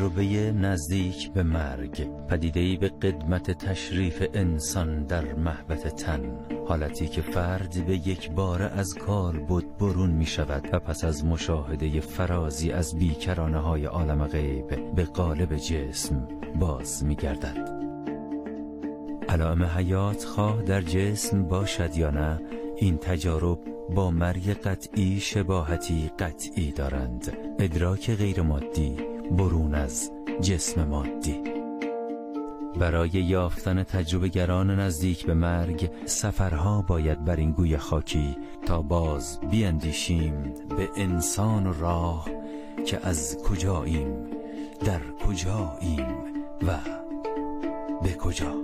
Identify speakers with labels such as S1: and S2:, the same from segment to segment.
S1: تجربه نزدیک به مرگ پدیده‌ای به قدمت تشریف انسان در محبت تن. حالتی که فرد به یک بار از کال بود برون می شود و پس از مشاهده فرازی از بیکرانه های عالم غیب به قالب جسم باز می گردد. علائم حیات خواه در جسم باشد یا نه این تجارب با مرگ قطعی شباهتی قطعی دارند. ادراک غیر مادی برون از جسم مادی. برای یافتن تجربه گران نزدیک به مرگ سفرها باید بر این گوی خاکی تا باز بیندیشیم به انسان و راه که از کجاییم در کجاییم و به کجا.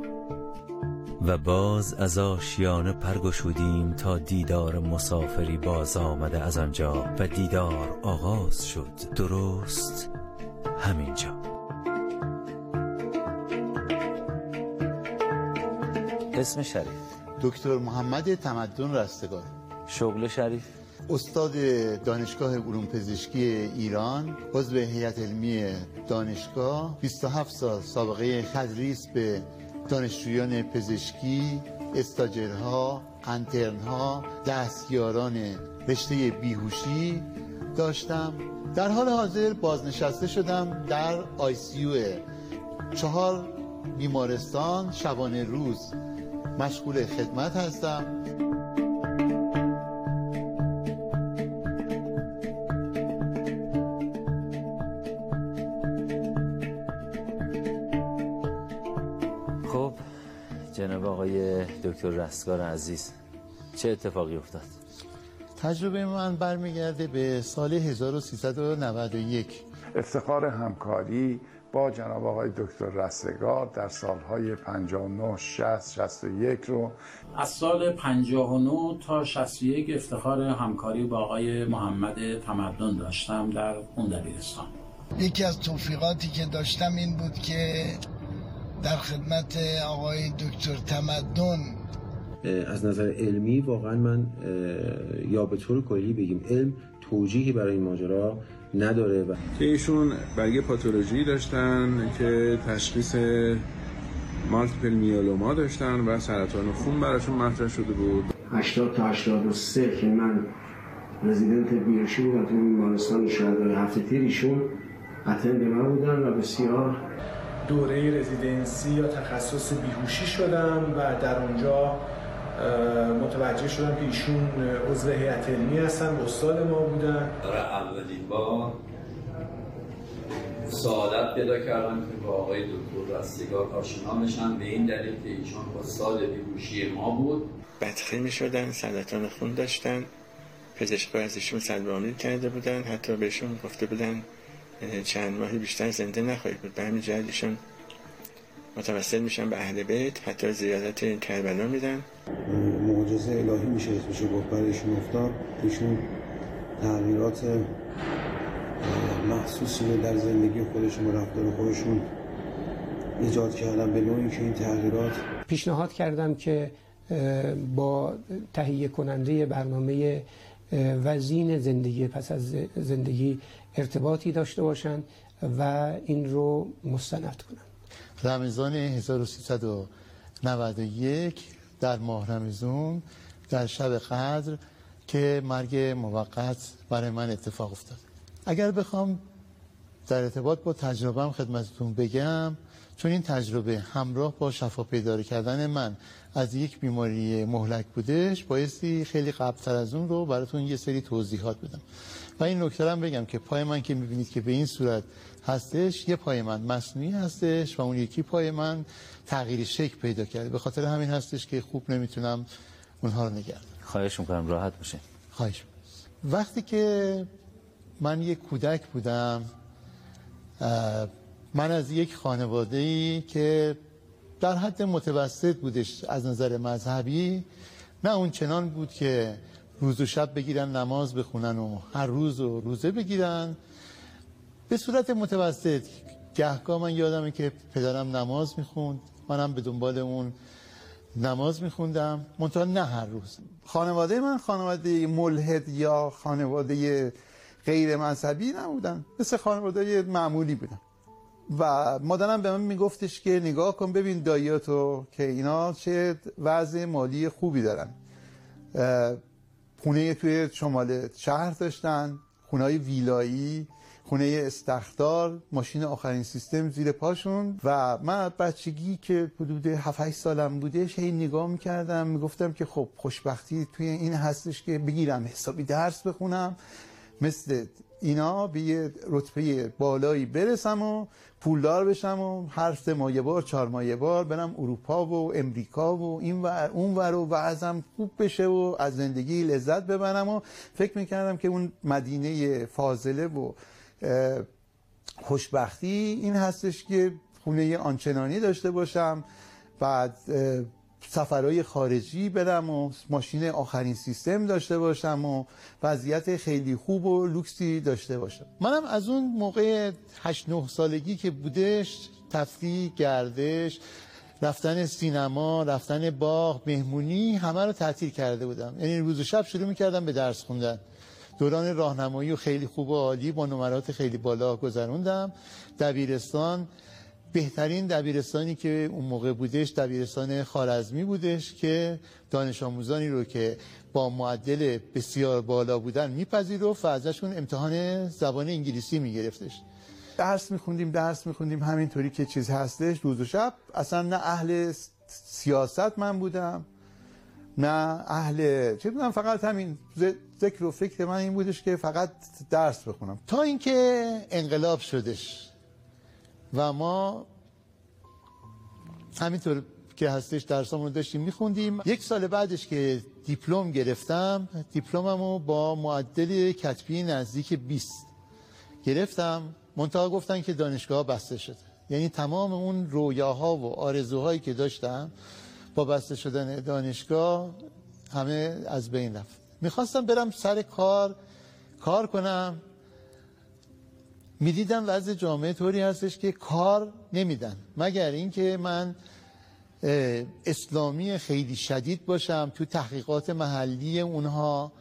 S1: و باز از آشیانه پرگشودیم تا دیدار مسافری باز آمده از آنجا و دیدار آغاز شد. درست همینجا.
S2: اسم شریف.
S3: دکتر محمد تمدن رستگار.
S2: شغل شریف.
S3: استاد دانشگاه علوم پزشکی ایران عضو هیئت علمی دانشگاه 27 سال سابقه تدریس به دانشجویان پزشکی استاجرها انترنها دستیاران رشته بیهوشی داشتم. در حال حاضر بازنشسته شدم در آیسیو چهار بیمارستان شبانه روز. مشغول خدمت هستم.
S2: خب جناب آقای دکتر رستگار عزیز چه اتفاقی افتاد؟
S3: تجربه من برمیگرده به سال 1391
S4: افتخار همکاری با جناب آقای دکتر رستگار در سالهای 59 60 61 رو
S5: از سال 59 تا 61 افتخار همکاری با آقای محمد تمدن داشتم در اون دبیرستان.
S6: یکی از توفیقاتی که داشتم این بود که در خدمت آقای دکتر تمدن
S7: از نظر علمی واقعا من یا به طور کلی بگیم علم توجیهی برای این ماجرا نداره و
S8: که ایشون برگه پاتولوژی داشتن که تشخیص مالتیپل میالوما داشتن و سرطان خون براشون مطرح شده بود.
S7: 80 تا 83 که من رزیدنت بیوشی بودم تو بیمارستان شهدای هفته تیر ایشون اتند من بودن و بسیار
S9: دوره رزیدنسی یا تخصص بیهوشی شدم و در اونجا متوجه شدم که ایشون عضو هیئت علمی هستن استاد ما بودن.
S10: برای اولین بار سعادت پیدا کردم که با آقای دکتر رستگار آشنا بشم. به این دلیل که ایشون استاد بیهوشی ما بود.
S7: بدخی می شدن سرطان خون داشتن پزشکا از ایشون سلبانی کرده بودن حتی بهشون گفته بودن چند ماهی بیشتر زنده نخواهید بود. به همین جهت ایشون متوسل میشن به اهل بیت حتی زیادت کربلا میدن.
S11: معجزه الهی میشه اسمشو گفت برایشون افتاد. ایشون تغییرات محسوسی رو در زندگی خودشون و رفتار خودشون ایجاد کردن به نوعی که این تغییرات
S12: پیشنهاد کردم که با تهیه کننده برنامه وزین زندگی پس از زندگی ارتباطی داشته باشند و این رو مستند کنند
S3: رمضان 1391 در ماه رمضان در شب قدر که مرگ موقت برای من اتفاق افتاد. اگر بخوام در ارتباط با تجربهم خدمتتون بگم چون این تجربه همراه با شفا پیدا کردن من از یک بیماری مهلک بودش بایستی خیلی قبلتر از اون رو براتون یه سری توضیحات بدم. و این نکته هم بگم که پای من که می‌بینید که به این صورت هستش یه پای من مصنوعی هستش و اون یکی پای من تغییر شکل پیدا کرده. به خاطر همین هستش که خوب نمی‌تونم اونها رو نگردم
S2: خواهش می‌کنم راحت باشین.
S3: خواهش. وقتی که من یک کودک بودم من از یک خانواده ای که در حد متوسط بودش از نظر مذهبی نه اون چنان بود که روز و شب بگیرن نماز بخونن و هر روز و روزه بگیرن. به صورت متوسط گهگاه من یادمه که پدرم نماز می‌خوند منم به دنبال اون نماز میخوندم منتها نه هر روز. خانواده من خانواده ملحد یا خانواده غیر مذهبی نبودن مثل خانواده معمولی بودن. و مادرم به من میگفتش که نگاه کن ببین داییاتو که اینا چه وضع مالی خوبی دارن. خونه توی شمال شهر داشتن خونه ویلایی خونه استخدار ماشین آخرین سیستم زیر پاشون و من بچگی که حدود 7 8 سالم بودش هی نگاه می‌کردم می‌گفتم که خب خوشبختی توی این هستش که بگیرم حسابی درس بخونم مثل اینا به یه رتبه بالایی برسم و پولدار بشم و هر سه ماه یه بار چهار ماه یه بار برم اروپا و امریکا و این و اون ور و وضعم خوب بشه و از زندگی لذت ببرم و فکر می‌کردم که اون مدینه فاضله و خوشبختی این هستش که خونه آنچنانی داشته باشم بعد سفرهای خارجی برم و ماشین آخرین سیستم داشته باشم و وضعیت خیلی خوب و لوکسی داشته باشم. منم از اون موقع 8 9 سالگی که بودش تفریح گردش رفتن سینما رفتن باغ مهمونی همه رو تعطیل کرده بودم. یعنی روز و شب شروع می‌کردم به درس خوندن. دوران راهنمایی و خیلی خوب و عالی با نمرات خیلی بالا گذروندم. دبیرستان بهترین دبیرستانی که اون موقع بودش دبیرستان خارزمی بودش که دانش آموزانی رو که با معدل بسیار بالا بودن میپذیرفت و ازشون امتحان زبان انگلیسی میگرفتش. درس میخوندیم درس میخوندیم همینطوری که چیز هستش روز و شب. اصلا نه اهل سیاست من بودم نه اهل چه بودم فقط همین ذکر و فکر من این بودش که فقط درس بخونم. تا اینکه انقلاب شدش و ما همینطور که هستش درسامون داشتیم میخوندیم. یک سال بعدش که دیپلم گرفتم دیپلممو با معدل کتبی نزدیک 20 گرفتم. منتها گفتن که دانشگاه بسته شده. یعنی تمام اون رویاها و آرزوهایی که داشتم با بسته شدن دانشگاه همه از بین رفت. می‌خواستم برم سر کار کار کنم. می‌دیدم وضع جامعه طوری هستش که کار نمیدن. مگر اینکه من اسلامی خیلی شدید باشم تو تحقیقات محلی اونها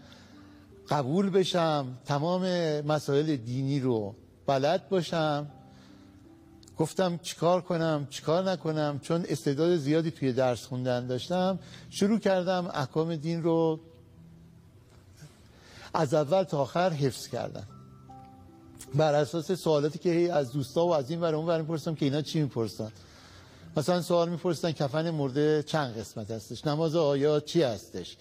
S3: قبول بشم تمام مسائل دینی رو بلد باشم. گفتم چیکار کنم چیکار نکنم؟ چون استعداد زیادی توی درس خوندن داشتم. شروع کردم احکام دین رو از اول تا آخر حفظ کردم بر اساس سوالاتی که از دوستا و از این ور اون ور می‌پرسم که اینا چی می‌پرسن؟ مثلا سوال می‌پرسن کفن مرده چند قسمت هستش؟ نماز آیا چی هستش؟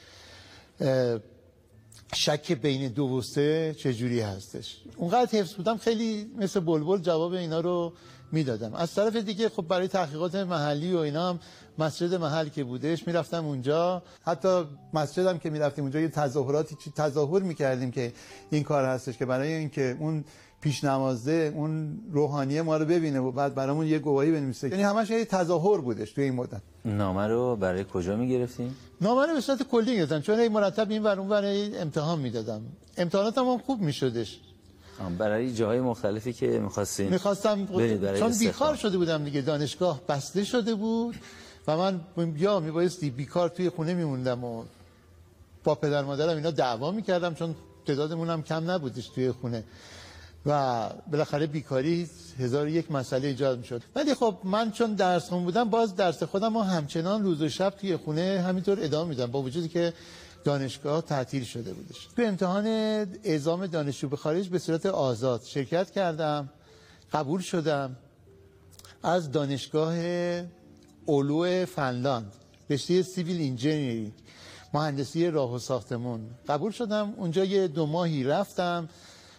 S3: شک بین دو و سه چجوری هستش؟ اونقدر حفظ بودم خیلی مثل بلبل جواب اینا رو می‌دادم. از طرف دیگه خب برای تحقیقات محلی و اینا هم مسجد محل که بودش می‌رفتم اونجا. حتی مسجدم که می‌رفتیم اونجا یه تظاهراتی تظاهر می‌کردیم که این کار هستش که برای اینکه اون پیش نمازده اون روحانیه ما رو ببینه و بعد برامون یه گواهی بنویسه. یعنی همش یه تظاهر بودش توی این مدت.
S1: نامه رو برای کجا می‌گرفتیم؟
S3: نامه رو به صورت کلی گرفتم چون این مرتب این ور اون ور امتحان می‌دادم. امتحاناتم هم خوب میشدش.
S1: برای جاهای مختلفی که می‌خواستین.
S3: می‌خواستم چون بیکار شده بودم دیگه دانشگاه بسته شده بود و من یا میبایستی بیکار توی خونه میموندم و با پدر مادرم اینا دعوا می‌کردم چون تعدادمون هم کم نبودش توی خونه. و بالاخره بیکاری هزار یک مسئله ایجاد می‌شد. ولی خب من چون درس خون بودم باز درس خودم همچنان روز و شب توی خونه همینطور ادامه میدم. با وجودی که دانشگاه تعطیل شده بودش. تو امتحان اعزام دانشجو به خارج به صورت آزاد شرکت کردم قبول شدم از دانشگاه اولو فنلاند رشته سیویل انجینیری مهندسی راه و ساختمون. قبول شدم. اونجا یه دو ماهی رفتم.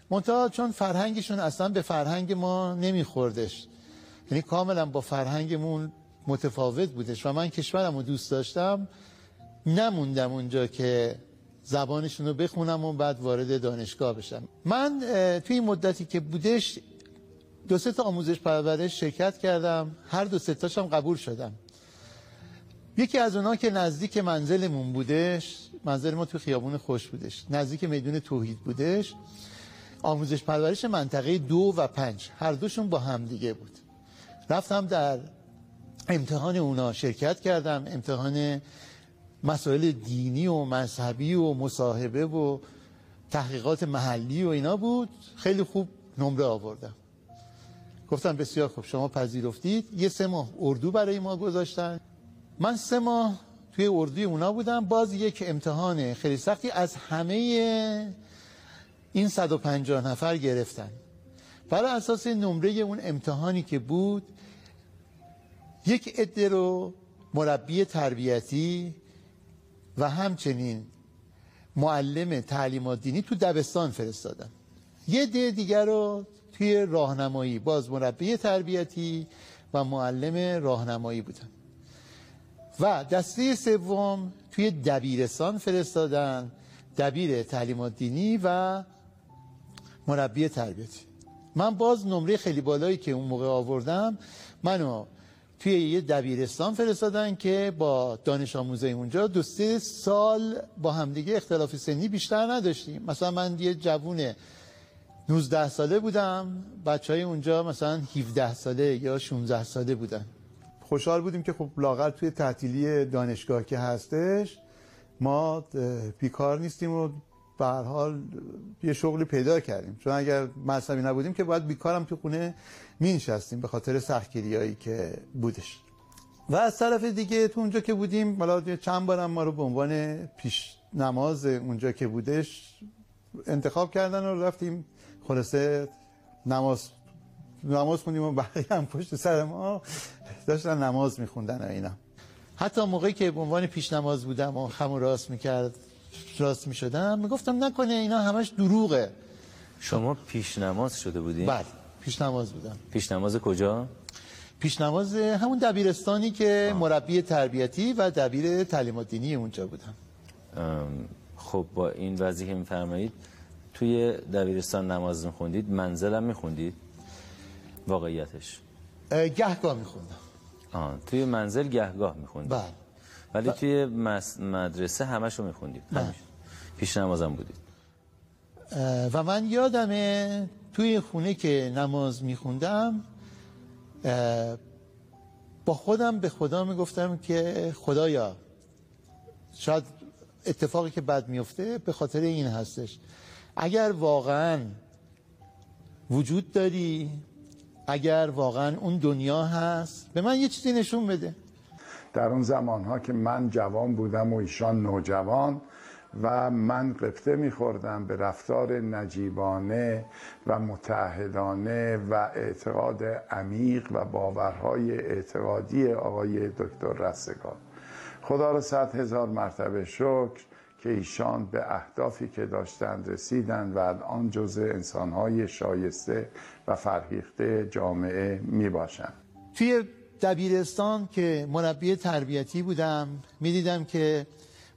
S3: منتها چون فرهنگشون اصلا به فرهنگ ما نمیخوردش. یعنی کاملا با فرهنگمون متفاوت بودش و من کشورم رو دوست داشتم. نموندم اونجا که زبانشون رو بخونم و بعد وارد دانشگاه بشم. من توی این مدتی که بودش دو سه تا آموزش پرورش شرکت کردم. هر دو سه تاشم قبول شدم. یکی از اونها که نزدیک منزلمون بودش منزل ما تو خیابون خوش بودش. نزدیک میدون توحید بودش. آموزش پرورش منطقه دو و پنج. هر دوشون با هم دیگه بود. رفتم در امتحان اونا شرکت کردم. امتحان مسائل دینی و مذهبی و مصاحبه و تحقیقات محلی و اینا بود. خیلی خوب نمره آوردم. گفتم بسیار خوب شما پذیرفتید. یه سه ماه اردو برای ما گذاشتن. من سه ماه توی اردوی اونا بودم. باز یک امتحان خیلی سختی از همه این 150 نفر گرفتن. برای اساس نمره اون امتحانی که بود یک عده رو مربی تربیتی و همچنین معلم تعلیمات دینی تو دبستان فرستادن. یه عده دیگر رو توی راهنمایی باز مربی تربیتی و معلم راهنمایی بودن. و دسته سوم توی دبیرستان فرستادن دبیر تعلیمات دینی و مربی تربیتی. من باز نمره خیلی بالایی که اون موقع آوردم منو توی یه دبیرستان فرستادن که با دانش آموزای اونجا دو سه سال با همدیگه اختلاف سنی بیشتر نداشتیم. مثلا من یه جوون 19 ساله بودم. بچه های اونجا مثلا 17 ساله یا 16 ساله بودن. خوشحال بودیم که خب لاغر توی تعطیلی دانشگاه که هستش. ما بیکار نیستیم و به حال یه شغلی پیدا کردیم. چون اگر مذهبی نبودیم که باید بیکارم تو خونه می نشستیم به خاطر هایی که بودش. و از طرف دیگه تو اونجا که بودیم حالا چند بارم ما رو به عنوان پیش نماز اونجا که بودش انتخاب کردن و رفتیم خلاصه نماز نماز خوندیم و بقیه هم پشت سر ما داشتن نماز میخوندن و اینا. حتی موقعی که به عنوان پیش نماز بودم و خمو راست می‌کرد راست می‌شدم می‌گفتم نکنه اینا همش دروغه.
S1: شما پیش نماز شده بودین؟
S3: بله. پیش نماز بودم.
S1: پیش نماز کجا؟
S3: پیش نماز همون دبیرستانی که آه. مربی تربیتی و دبیر تعلیمات دینی اونجا بودم.
S1: خب با این وضعی که میفرمایید توی دبیرستان نماز میخوندید منزلم میخوندید؟ واقعیتش.
S3: گهگاه میخوندم.
S1: آه توی منزل گهگاه میخوندید.
S3: بله.
S1: ولی توی مدرسه همشو میخوندید.
S3: بله.
S1: پیش نمازم بودید.
S3: و من یادمه توی خونه که نماز میخوندم با خودم به خدا می‌گفتم که خدایا شاید اتفاقی که بد میفته به خاطر این هستش. اگر واقعا وجود داری اگر واقعا اون دنیا هست به من یه چیزی نشون بده.
S4: در اون زمان ها که من جوان بودم و ایشان نوجوان و من قبطه میخوردم به رفتار نجیبانه و متعهدانه و اعتقاد عمیق و باورهای اعتقادی آقای دکتر رستگار. خدا را صد هزار مرتبه شکر که ایشان به اهدافی که داشتند رسیدند و الان جز انسانهای شایسته و فرهیخته جامعه می باشند
S3: توی دبیرستان که مربی تربیتی بودم می‌دیدم که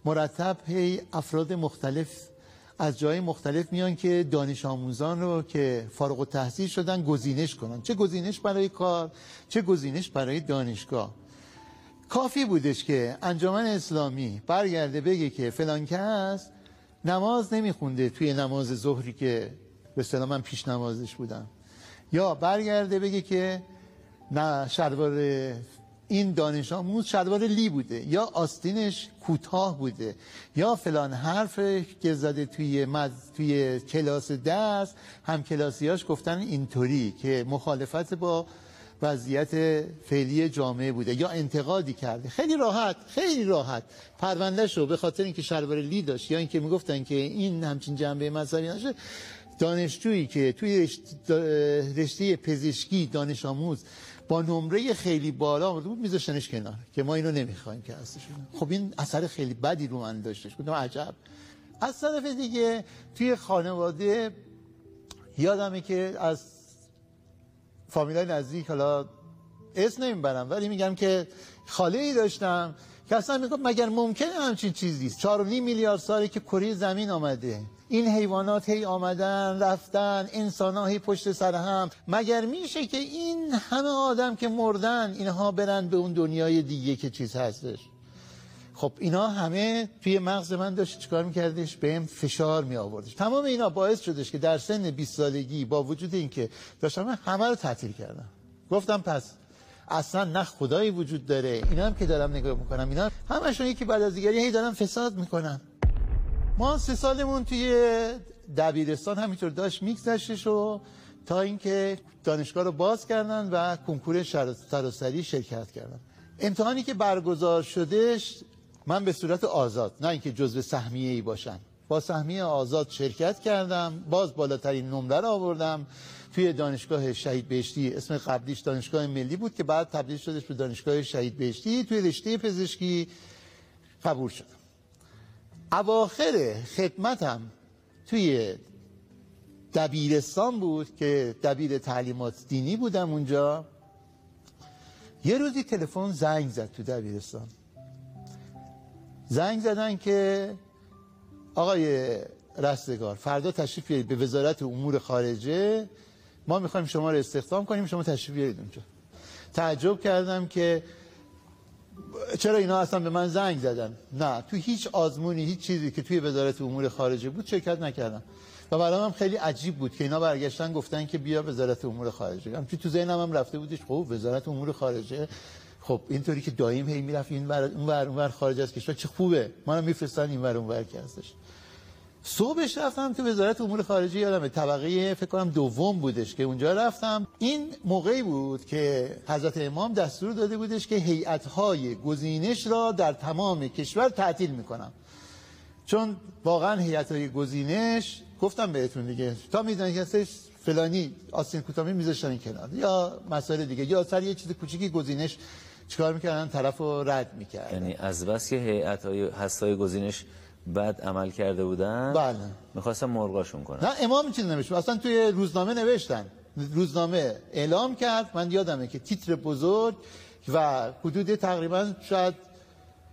S3: مرتب هی افراد مختلف از جای مختلف میان که دانش آموزان رو که فارغ التحصیل شدن گزینش کنن. چه گزینش برای کار چه گزینش برای دانشگاه. کافی بودش که انجمن اسلامی برگرده بگه که فلان کس نماز نمیخونده توی نماز ظهری که به اصطلاح من پیش نمازش بودم. یا برگرده بگه که نه شلوار این دانش آموز شلوار لی بوده یا آستینش کوتاه بوده یا فلان حرف که زده توی مز... توی کلاس درس هم کلاسیاش گفتن اینطوری که مخالفت با وضعیت فعلی جامعه بوده یا انتقادی کرده. خیلی راحت خیلی راحت. پرونده شو به خاطر اینکه شلوار لی داشت یا اینکه می‌گفتن که این همچین جنبه مذهبی نشه دانشجویی که توی رشته پزشکی دانش آموز با نمره خیلی بالا آمده بود میذاشتنش کنار که ما اینو نمی‌خوایم که هستش خب این اثر خیلی بدی رو من داشتش بودم عجب. از طرف دیگه توی خانواده یادمه که از فامیلای نزدیک حالا اسم نمی‌برم ولی میگم که خاله ای داشتم که اصلا میگم مگر ممکنه همچین چیزی چهار و نیم میلیارد سالی که کره زمین آمده. این حیوانات هی آمدن رفتن انسان ها هی پشت سر هم. مگر میشه که این همه آدم که مردن اینها برن به اون دنیای دیگه که چیز هستش؟ خب اینا همه توی مغز من داشت چیکار میکردش؟ بهم فشار می آوردش تمام اینا باعث شدش که در سن 20 سالگی با وجود اینکه داشتم همه رو تعطیل کردم. گفتم پس اصلا نه خدایی وجود داره. اینا هم که دارم نگاه می‌کنم. اینا همشون یکی بعد از دیگری هی دارم فساد می‌کنم ما سه سالمون توی دبیرستان همینطور داشت میگذشتش و تا اینکه دانشگاه رو باز کردن و کنکور سراسری شرکت کردن. امتحانی که برگزار شدش من به صورت آزاد نه اینکه جزء سهمیه ای باشم با سهمیه آزاد شرکت کردم باز بالاترین نمره رو آوردم توی دانشگاه شهید بهشتی. اسم قبلیش دانشگاه ملی بود که بعد تبدیل شدش به دانشگاه شهید بهشتی. توی رشته پزشکی قبول شدم. اواخر خدمتم توی دبیرستان بود که دبیر تعلیمات دینی بودم اونجا. یه روزی تلفن زنگ زد تو دبیرستان. زنگ زدن که آقای رستگار فردا تشریف بیارید به وزارت امور خارجه. ما می‌خوایم شما رو استخدام کنیم شما تشریف بیارید اونجا. تعجب کردم که چرا اینا اصلا به من زنگ زدن؟ نه تو هیچ آزمونی هیچ چیزی که توی وزارت امور خارجه بود شرکت نکردم. و برای هم خیلی عجیب بود که اینا برگشتن گفتن که بیا وزارت امور خارجه. هم تو ذهنم هم رفته بودش خب وزارت امور خارجه خب اینطوری که دایم هی می‌رفت این ور اون ور اون ور خارج از کشور چه خوبه. منو میفرستن این ور اون ور که هستش. صبحش رفتم تو وزارت امور خارجه یادم طبقه فکر کنم دوم بودش که اونجا رفتم. این موقعی بود که حضرت امام دستور داده بودش که هیئت‌های گزینش را در تمام کشور تعطیل می‌کنم. چون واقعا هیئت‌های گزینش گفتم بهتون دیگه تا می‌دونید که هستش فلانی آستین کوتامی میذاشتن کنار یا مسائل دیگه یا سر یه چیز کوچیکی گزینش چیکار می‌کردن؟ طرف رو رد می‌کردن.
S1: یعنی از بس که هیئت های هستای گزینش بد عمل کرده بودن
S3: بله.
S1: می‌خواستم مرغاشون کنن.
S3: نه امام چیز نوشت؟ اصلا توی روزنامه نوشتن. روزنامه اعلام کرد. من یادمه که تیتر بزرگ و حدود تقریبا شاید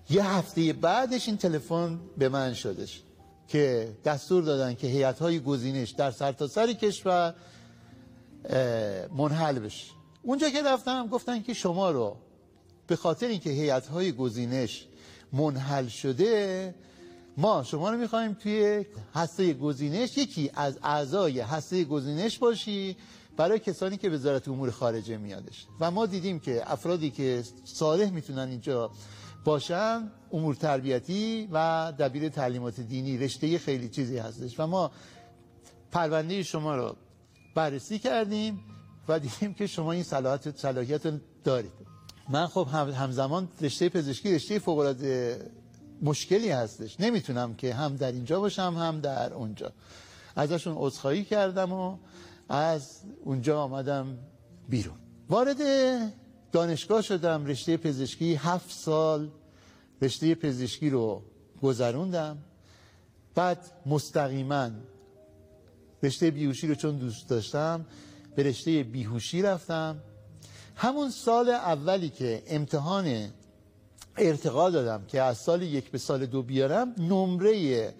S3: یه هفته بعدش این تلفن به من شدش که دستور دادن که هیئت های گزینش در سرتاسر سر کشور منحل بشه. اونجا که رفتم گفتن که شما رو به خاطر اینکه هیئت های گزینش منحل شده ما شما رو می‌خوایم توی هسته گزینش یکی از اعضای هسته گزینش باشی برای کسانی که وزارت امور خارجه میادش. و ما دیدیم که افرادی که صالح می‌تونن اینجا باشن امور تربیتی و دبیر تعلیمات دینی رشته خیلی چیزی هستش. و ما پرونده شما رو بررسی کردیم و دیدیم که شما این صلاحیت صلاحیت دارید. من خب همزمان رشته پزشکی رشته فوق العاده مشکلی هستش. نمی‌تونم که هم در اینجا باشم هم در اونجا. ازشون عذرخواهی کردم و از اونجا آمدم بیرون. وارد دانشگاه شدم. رشته پزشکی هفت سال رشته پزشکی رو گذروندم. بعد مستقیما رشته بیهوشی رو چون دوست داشتم به رشته بیهوشی رفتم. همون سال اولی که امتحان ارتقا دادم که از سال یک به سال دو بیارم نمره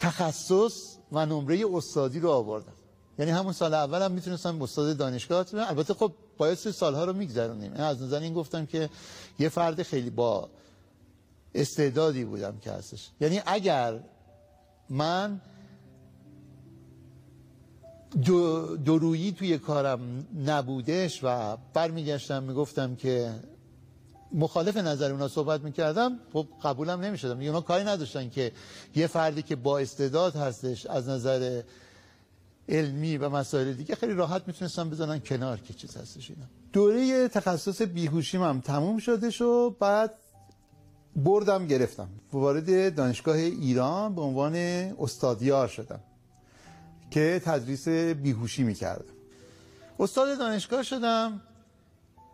S3: تخصص و نمره استادی رو آوردم. یعنی همون سال اولم می‌تونستم استاد دانشگاه البته خب باید سه سالها رو میگذرونیم. از نظر این گفتم که یه فرد خیلی با استعدادی بودم که هستش. یعنی اگر من دو درویی توی کارم نبودش و برمیگشتم می‌گفتم که مخالف نظر اونا صحبت می‌کردم خب قبولم نمی‌شدم. اونا کاری نداشتن که یه فردی که با استعداد هستش از نظر علمی و مسائل دیگه خیلی راحت می‌تونستم بزنن کنار که چیز هستش اینا. دوره تخصص بیهوشیم هم تموم شده و بعد بردم گرفتم. وارد دانشگاه ایران به عنوان استادیار شدم که تدریس بیهوشی می‌کردم. استاد دانشگاه شدم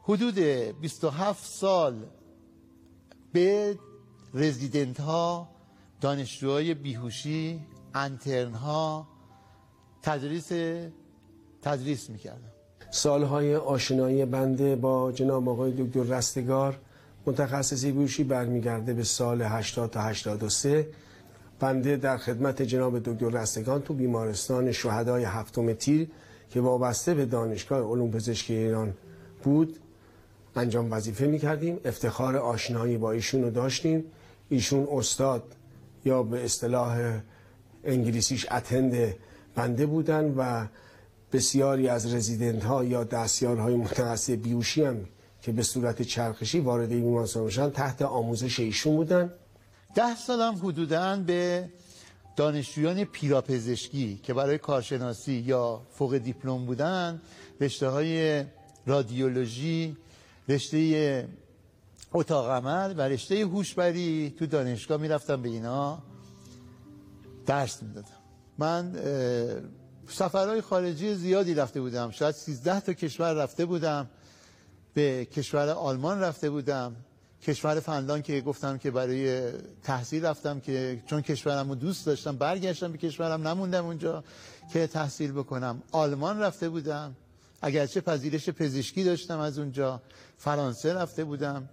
S3: حدود 27 سال به رزیدنت ها دانشجوهای بیهوشی انترن ها تدریس تدریس می‌کردم
S13: سالهای آشنایی بنده با جناب آقای دکتر رستگار متخصصی بیهوشی برمیگرده به سال 80 تا 83 بنده در خدمت جناب دکتر رستگان تو بیمارستان شهدای هفتم تیر که وابسته به دانشگاه علوم پزشکی ایران بود انجام وظیفه می کردیم افتخار آشنایی با ایشون رو داشتیم. ایشون استاد یا به اصطلاح انگلیسیش اتند بنده بودن و بسیاری از رزیدنت ها یا دستیارهای متخصص بیوشی هم که به صورت چرخشی وارد این تحت آموزش ایشون بودن.
S3: ده سالم حدودا به دانشجویان پیراپزشکی که برای کارشناسی یا فوق دیپلم بودن رشته های رادیولوژی رشته اتاق عمل و رشته هوشبری تو دانشگاه می‌رفتم به اینا درس می‌دادم. من سفرهای خارجی زیادی رفته بودم. شاید 13 تا کشور رفته بودم. به کشور آلمان رفته بودم. کشور فنلان که گفتم که برای تحصیل رفتم که چون کشورم رو دوست داشتم برگشتم به کشورم نموندم اونجا که تحصیل بکنم. آلمان رفته بودم. اگرچه پذیرش پزشکی داشتم از اونجا فرانسه رفته بودم.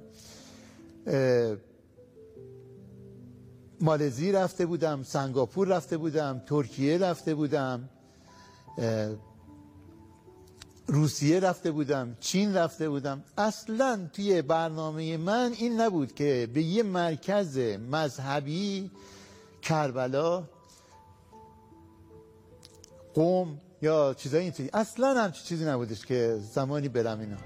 S3: مالزی رفته بودم سنگاپور رفته بودم ترکیه رفته بودم. روسیه رفته بودم چین رفته بودم. اصلا توی برنامه من این نبود که به یه مرکز مذهبی کربلا قوم یا چیزای اینطوری اصلا هم چیزی نبودش که زمانی برم اینا.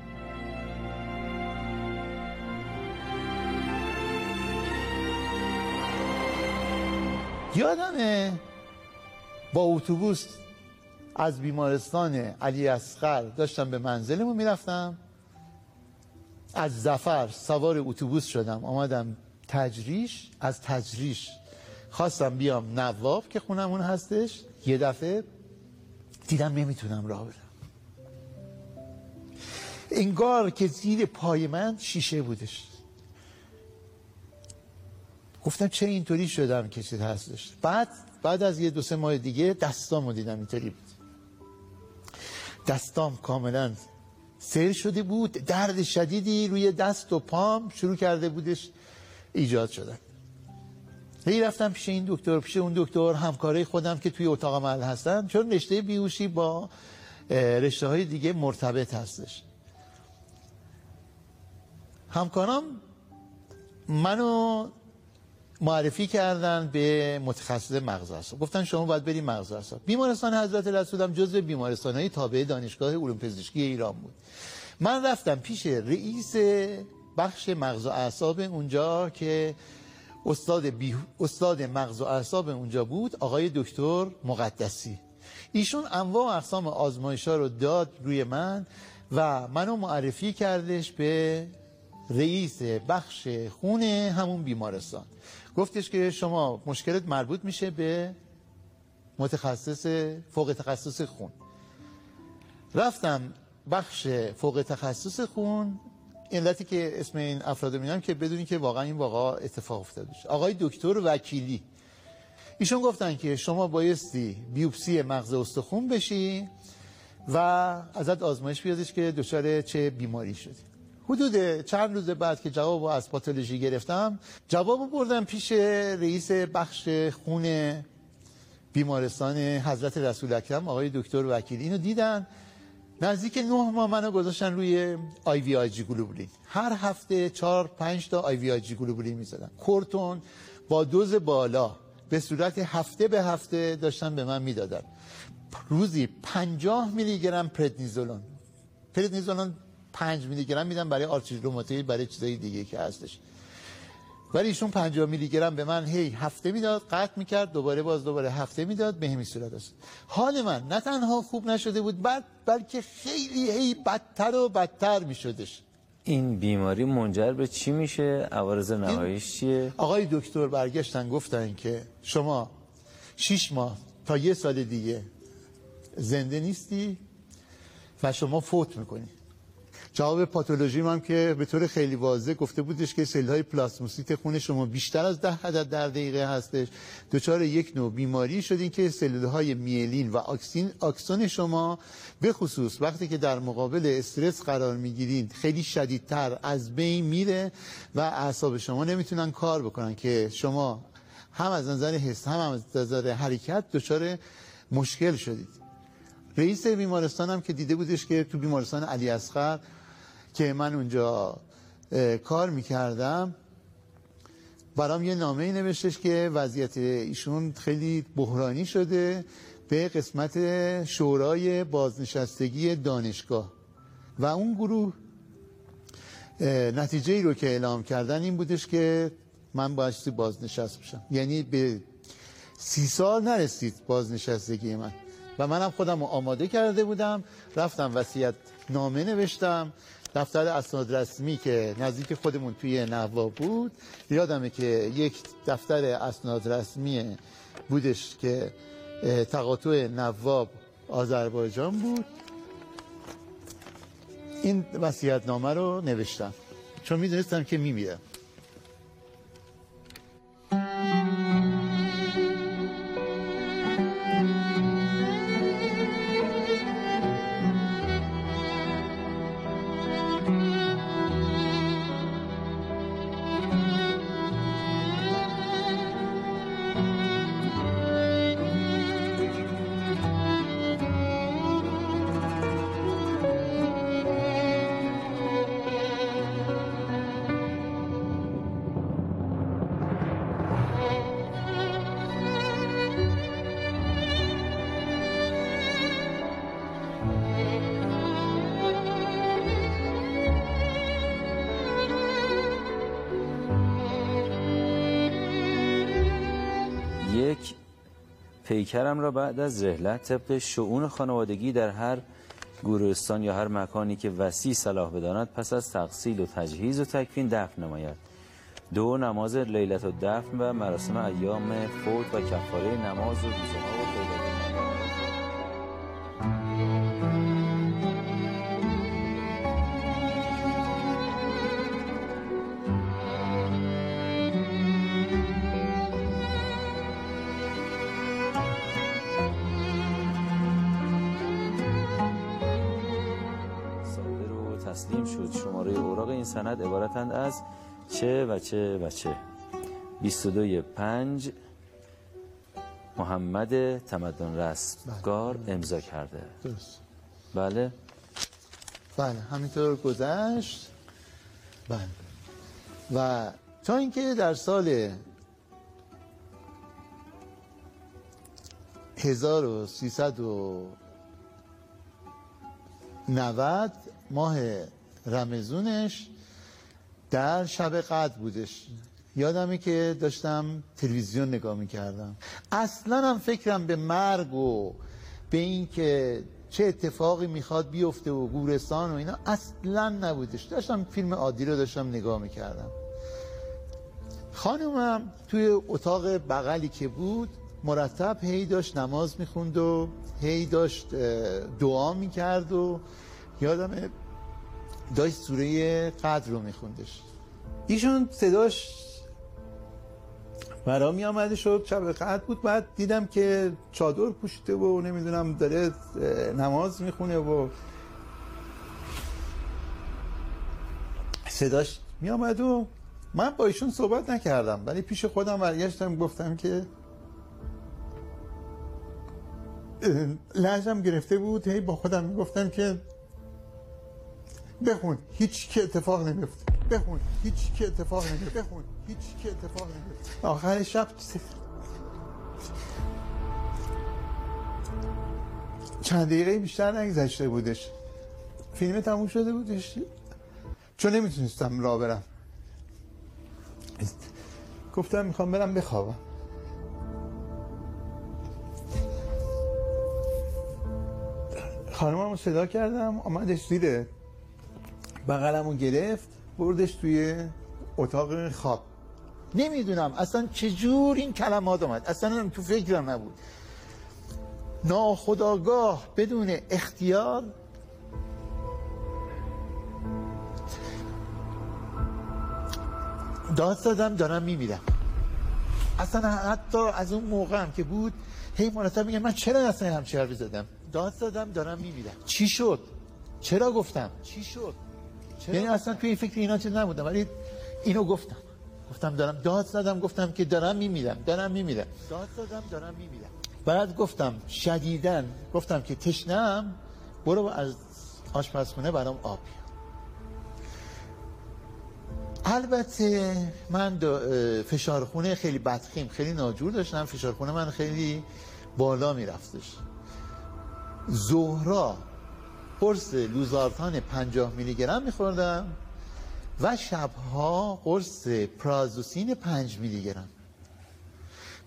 S3: یادمه با اتوبوس از بیمارستان علی اصغر داشتم به منزلمون می‌رفتم. از زفر سوار اتوبوس شدم. آمدم تجریش. از تجریش خواستم بیام نواب که خونمون هستش. یه دفعه دیدم نمی‌تونم راه برم انگار که زیر پای من شیشه بودش. گفتم چه اینطوری شدم که چیز هستش بعد بعد از یه دو سه ماه دیگه دستامو دیدم اینطوری بود. دستام کاملا سر شده بود درد شدیدی روی دست و پام شروع کرده بودش ایجاد شدن. هی رفتم پیش این دکتر پیش اون دکتر همکاره خودم که توی اتاق عمل هستن. چون رشته بیوشی با رشته های دیگه مرتبط هستش. همکارام منو معرفی کردن به متخصص مغز اعصاب گفتن شما باید بریم مغز اعصاب بیمارستان حضرت رسول هم جزو بیمارستان های تابع دانشگاه علوم پزشکی ایران بود. من رفتم پیش رئیس بخش مغز و اعصاب اونجا که استاد, بی... استاد مغز و اعصاب اونجا بود آقای دکتر مقدسی. ایشون انواع اقسام آزمایش ها رو داد روی من و منو معرفی کردش به رئیس بخش خونه همون بیمارستان. گفتش که شما مشکلت مربوط میشه به متخصص فوق تخصص خون. رفتم بخش فوق تخصص خون علتی که اسم این افراد میگم که بدونین که واقعا این واقعا اتفاق افتاده آقای دکتر وکیلی. ایشون گفتن که شما بایستی بیوپسی مغز استخون بشی و ازت آزمایش بیادش که دچار چه بیماری شدی. حدود چند روز بعد که جواب از پاتولوژی گرفتم جواب بردم پیش رئیس بخش خون بیمارستان حضرت رسول اکرم آقای دکتر وکیل اینو دیدن نزدیک نه ماه منو گذاشتن روی IVIG گلوبولین. هر هفته چهار پنج تا IVIG گلوبولین می‌زدن. کورتون با دوز بالا به صورت هفته به هفته داشتن به من می‌دادن. روزی پنجاه میلی گرم پردنیزولون. پردنیزولون پنج میلی گرم میدن برای آرتریت روماتوید برای چیزای دیگه که هستش. ولی ایشون 50 میلی گرم به من هی هفته می‌داد قطع می‌کرد دوباره باز دوباره هفته می‌داد به همین صورت است. حال من نه تنها خوب نشده بود بعد بلکه خیلی هی بدتر و بدتر میشدش.
S1: این بیماری منجر به چی میشه؟ عوارض نهاییش چیه؟
S3: آقای دکتر برگشتن گفتن که شما شیش ماه تا یه سال دیگه زنده نیستی و شما فوت می‌کنی. جواب پاتولوژی هم که به طور خیلی واضح گفته بودش که سل های پلاسموسیت خون شما بیشتر از ده عدد در دقیقه هستش. دچار یک نوع بیماری شدین که سلول های میلین و آکسین آکسون شما به خصوص وقتی که در مقابل استرس قرار می‌گیرین خیلی شدیدتر از بین میره و اعصاب شما نمی‌تونن کار بکنن که شما هم از نظر حس هم از نظر حرکت دچار مشکل شدید. رئیس بیمارستان هم که دیده بودش که تو بیمارستان علی اصغر که من اونجا کار می‌کردم. برام یه نامه نوشتش که وضعیت ایشون خیلی بحرانی شده به قسمت شورای بازنشستگی دانشگاه. و اون گروه نتیجه ای رو که اعلام کردن این بودش که من بایستی بازنشست بشم یعنی به سی سال نرسید بازنشستگی من. و منم خودم رو آماده کرده بودم. رفتم وصیت نامه نوشتم. دفتر اسناد رسمی که نزدیک خودمون توی نواب بود یادمه که یک دفتر اسناد رسمی بودش که تقاطع نواب آذربایجان بود. این وصیت نامه رو نوشتم. چون می‌دونستم که میمیرم
S1: پیکرم را بعد از رحلت طبق شعون خانوادگی در هر گورستان یا هر مکانی که وسیع صلاح بداند پس از تقصیل و تجهیز و تکفین دفن نماید. دو نماز لیلت و دفن و مراسم ایام فوت و کفاره نماز و روزه ها و چه و چه و چه 22 پنج. محمد تمدن رستگار امضا کرده.
S3: درست.
S1: بله.
S3: بله همینطور گذشت. بله. و تا اینکه در سال 1390 ماه رمزونش در شب قدر بودش. یادمه که داشتم تلویزیون نگاه می‌کردم. اصلا هم فکرم به مرگ و به این که چه اتفاقی می‌خواد بیفته و گورستان و اینا اصلا نبودش. داشتم فیلم عادی رو داشتم نگاه می‌کردم. خانومم توی اتاق بغلی که بود مرتب هی داشت نماز می‌خوند و هی داشت دعا می‌کرد و یادم داشت سوره قدر رو میخوندش. ایشون صداش برا می آمده شد شب قدر بود. بعد دیدم که چادر پوشیده و نمی‌دونم داره نماز می‌خونه و صداش می آمد و من با ایشون صحبت نکردم. ولی پیش خودم برگشتم گفتم که لحجم گرفته بود. هی با خودم می‌گفتم که بخون. هیچ که اتفاق نمیفته. بخون. هیچ که اتفاق نمیفته. بخون. هیچ که اتفاق نمیفته. آخر شب چند دقیقه بیشتر نگذشته بودش. فیلم تموم شده بودش؟ چون نمی‌تونستم راه برم. گفتم می‌خوام برم بخوابم. خانمم رو صدا کردم آمدش زیر بغلمو گرفت بردش توی اتاق خواب. نمی‌دونم اصلا چجور این کلمات آمد اصلا تو فکرم نبود. ناخداگاه بدون اختیار. داد زدم دارم میمیرم. اصلا حتی از اون موقع هم که بود هی مرتب میگم من چرا اصلا همچی حرفی زدم؟ داد زدم دارم میمیرم. چی شد؟ چرا گفتم؟ چی شد؟ یعنی اصلا توی فکر اینا چیز نبودم ولی اینو گفتم. گفتم دارم داد زدم گفتم که دارم میمیرم دارم میمیرم. داد زدم دارم میمیرم. بعد گفتم شدیدن گفتم که تشنم برو از آشپزخونه برام آب بیار البته من فشار خونه خیلی بدخیم خیلی ناجور داشتم. فشار خونه من خیلی بالا میرفتش. زهرا قرص لوزارتان 50 میلی گرم میخوردم و شبها قرص پرازوسین 5 میلی گرم.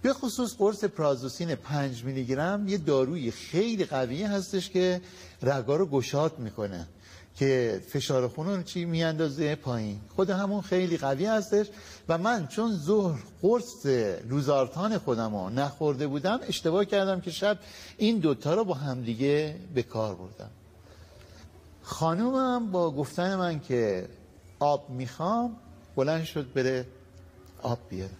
S3: به خصوص قرص پرازوسین 5 میلی گرم یه داروی خیلی قوی هستش که رگا رو گشاد می‌کنه که فشار خون رو چی میاندازه پایین. خود همون خیلی قوی هستش و من چون ظهر قرص لوزارتان خودم رو نخورده بودم اشتباه کردم که شب این دوتا رو با همدیگه به کار بردم. خانومم با گفتن من که آب می‌خوام بلند شد بره آب بیاره.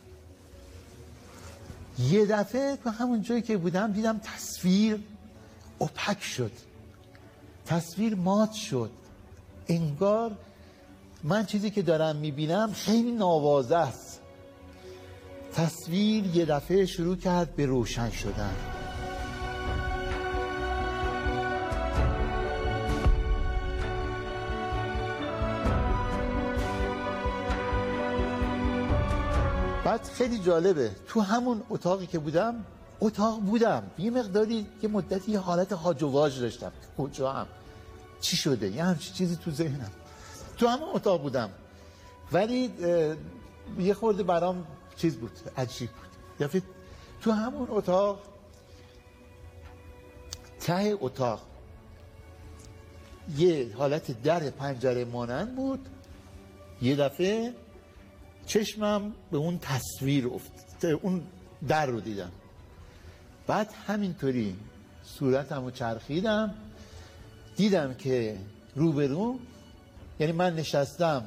S3: یه دفعه تو همون جایی که بودم دیدم تصویر اپک شد. تصویر مات شد. انگار من چیزی که دارم می‌بینم خیلی نوازه است. تصویر یه دفعه شروع کرد به روشن شدن. بعد خیلی جالبه. تو همون اتاقی که بودم اتاق بودم. یه مقداری یه مدتی یه حالت هاج و واج داشتم. کجا هم؟ چی شده؟ یه همچین چیزی تو ذهنم. تو همون اتاق بودم. ولی یه خورده برام چیز بود عجیب بود. یا تو همون اتاق ته اتاق یه حالت در پنجره مانند بود. یه دفعه چشمم به اون تصویر افت اون در رو دیدم. بعد همینطوری صورتم رو چرخیدم دیدم که روبرو یعنی من نشستم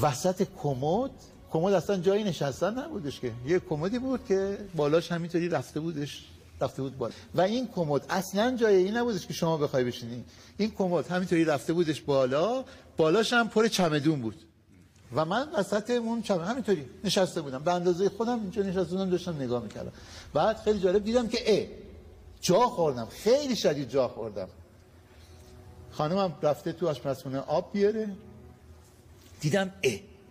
S3: وسط کمد کمد اصلا جایی نشستن نبودش که. یه کمدی بود که بالاش همینطوری رفته بودش رفته بود بالا. و این کمد اصلا جایی این نبودش که شما بخوای بشینی. این کمد همینطوری رفته بودش بالا بالاش هم پر چمدون بود. و من وسط اون چمدون همینطوری نشسته بودم. به اندازه خودم اینجا نشسته بودم داشتم نگاه می‌کردم. بعد خیلی جالب دیدم که ا جا خوردم. خیلی شدید جا خوردم. خانمم رفته تو آشپزخونه آب بیاره. دیدم ا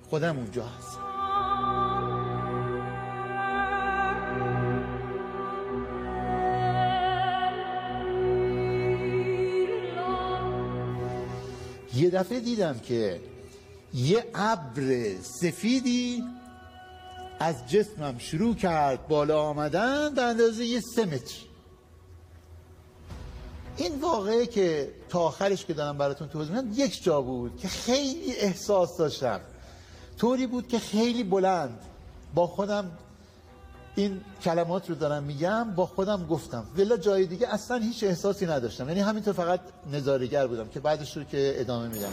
S3: خودم اونجا هست. یه دفعه دیدم که یه ابر سفیدی از جسمم شروع کرد بالا آمدن به اندازه یه سه متر. این واقعه که تا آخرش که دارم براتون توضیح میدم یک جا بود که خیلی احساس داشتم. طوری بود که خیلی بلند. با خودم این کلمات رو دارم میگم با خودم گفتم. ولی جای دیگه اصلا هیچ احساسی نداشتم. یعنی همینطور فقط نظارگر بودم که بعدش رو که ادامه میدم.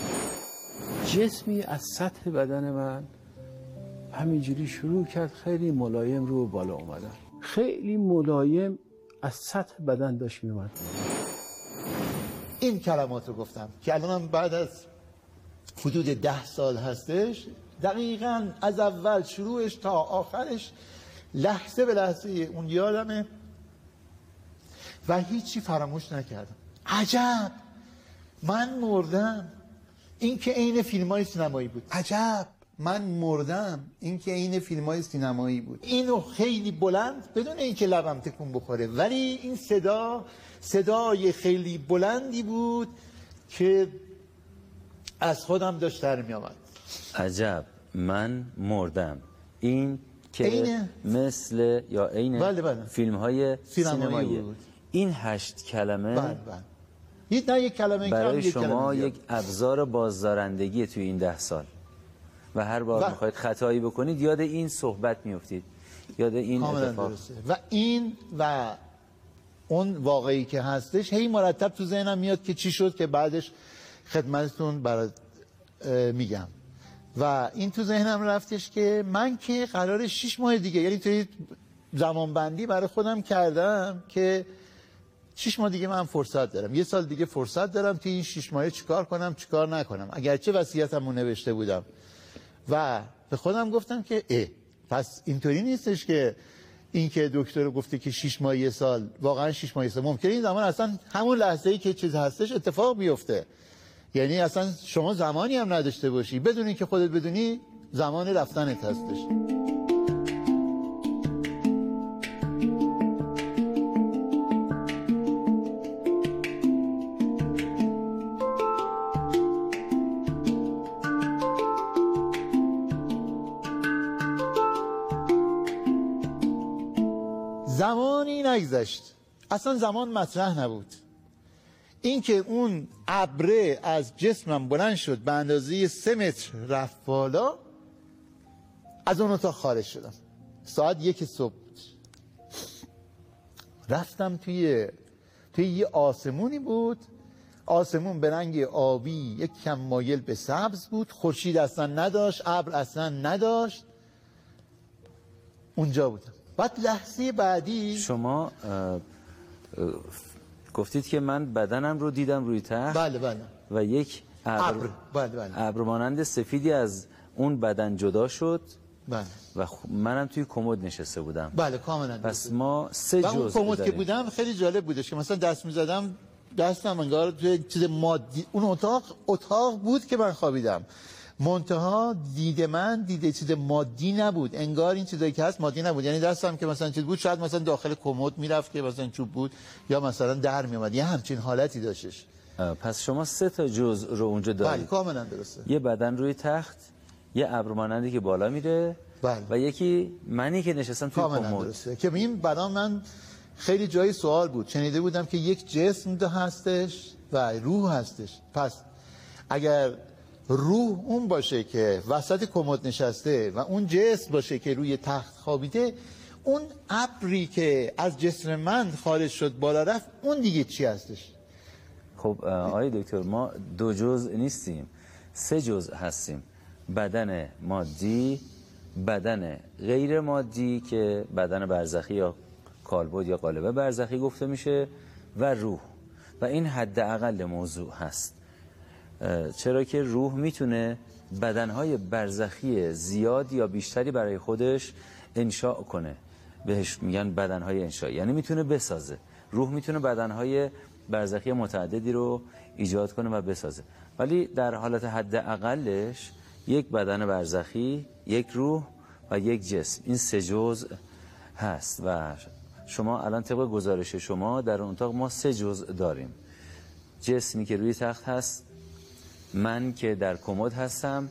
S14: جسمی از سطح بدن من همینجوری شروع کرد خیلی ملایم رو بالا اومدن. خیلی ملایم از سطح بدن داشت میومد
S3: این کلمات رو گفتم که الانم بعد از حدود ده سال هستش دقیقا از اول شروعش تا آخرش لحظه به لحظه اون یادمه و هیچی فراموش نکردم. عجب! من مردم. این که عین فیلم های سینمایی بود. عجب. من مردم. این که عین فیلم های سینمایی بود. اینو خیلی بلند بدون اینکه لبم تکون بخوره. ولی این صدا صدای خیلی بلندی بود که از خودم داشت در می آمد
S1: عجب. من مردم. این که
S3: اینه.
S1: مثل یا عین
S3: بله بله.
S1: فیلم های
S3: سینمایی
S1: سینمایی.
S3: بود.
S1: این هشت کلمه
S3: بله. نه یک کلمه
S1: برای
S3: یک
S1: شما. یک ابزار بازدارندگی توی این ده سال. و هر بار
S3: و-
S1: می‌خواید خطایی بکنید یاد این صحبت میفتید یاد این اتفاق.
S3: درسته. و این و اون واقعی که هستش هی مرتب تو ذهنم میاد که چی شد که بعدش خدمتتون برات میگم. و این تو ذهنم رفتش که من که قرار شیش ماه دیگه یعنی توی زمان بندی برای خودم کردم که شیش ماه دیگه من فرصت دارم. یه سال دیگه فرصت دارم توی این شیش ماه چیکار کنم چیکار نکنم. اگرچه وصیتمو نوشته بودم. و به خودم گفتم که اه پس اینطوری نیستش که این که دکتر گفته که شیش ماه یه سال واقعا شیش ماه یه سال. ممکنه این زمان اصلا همون لحظه ای که چیز هستش اتفاق بیفته. یعنی اصلا شما زمانی هم نداشته باشی. بدون اینکه خودت بدونی زمان رفتنت هستش. نگذشت اصلا زمان مطرح نبود. اینکه اون ابره از جسمم بلند شد به اندازه سه متر رفت بالا از اون اتاق خارج شدم. ساعت یک صبح رفتم توی توی یه آسمونی بود. آسمون به رنگ آبی یک کم مایل به سبز بود. خورشید اصلا نداشت ابر اصلا نداشت. اونجا بودم. بعد لحظه بعدی؟
S1: شما گفتید که من بدنم رو دیدم روی تخت
S3: بله بله.
S1: و یک ابر
S3: بله بله.
S1: ابر مانند سفیدی از اون بدن جدا شد
S3: بله.
S1: و منم توی کمد نشسته بودم.
S3: بله کاملا
S1: پس ما سه
S3: و اون
S1: جزء
S3: کمد که. بودم خیلی جالب بودش که مثلا دست می‌زدم دستم انگار توی چیز مادی اون اتاق اتاق بود که من خوابیدم. منتها دید من دیده چیز مادی نبود. انگار این چیزایی که هست مادی نبود. یعنی دستم که مثلا چیز بود شاید مثلا داخل کمد می‌رفت که مثلا چوب بود یا مثلا در میومد یه همچین حالتی داشتش.
S1: پس شما سه تا جزء رو اونجا
S3: بله
S1: دارید
S3: کاملا درسته.
S1: یه بدن روی تخت یه ابر مانندی که بالا میره
S3: بله.
S1: و یکی منی که نشستم توی
S3: کاملا
S1: کمد.
S3: درسته. که این برام من خیلی جای سوال بود. شنیده بودم که یک جسم ده هستش و روح هستش. پس اگر روح اون باشه که وسط کمد نشسته و اون جسم باشه که روی تخت خوابیده اون ابری که از جسم من خارج شد بالا رفت اون دیگه چی هستش؟
S1: خب آقای دکتر ما دو جزء نیستیم سه جزء هستیم. بدن مادی بدن غیر مادی که بدن برزخی یا کالبد یا قالب برزخی گفته میشه و روح. و این حداقل موضوع هست. چرا که روح می‌تونه بدنهای برزخی زیاد یا بیشتری برای خودش انشاء کنه. بهش میگن بدنهای انشاء. یعنی می‌تونه بسازه. روح می‌تونه بدنهای برزخی متعددی رو ایجاد کنه و بسازه. ولی در حالت حداقلش یک بدن برزخی یک روح و یک جسم. این سه جزء هست و شما الان طبق گزارش شما در اون اتاق ما سه جزء داریم. جسمی که روی تخت هست من که در کمد هستم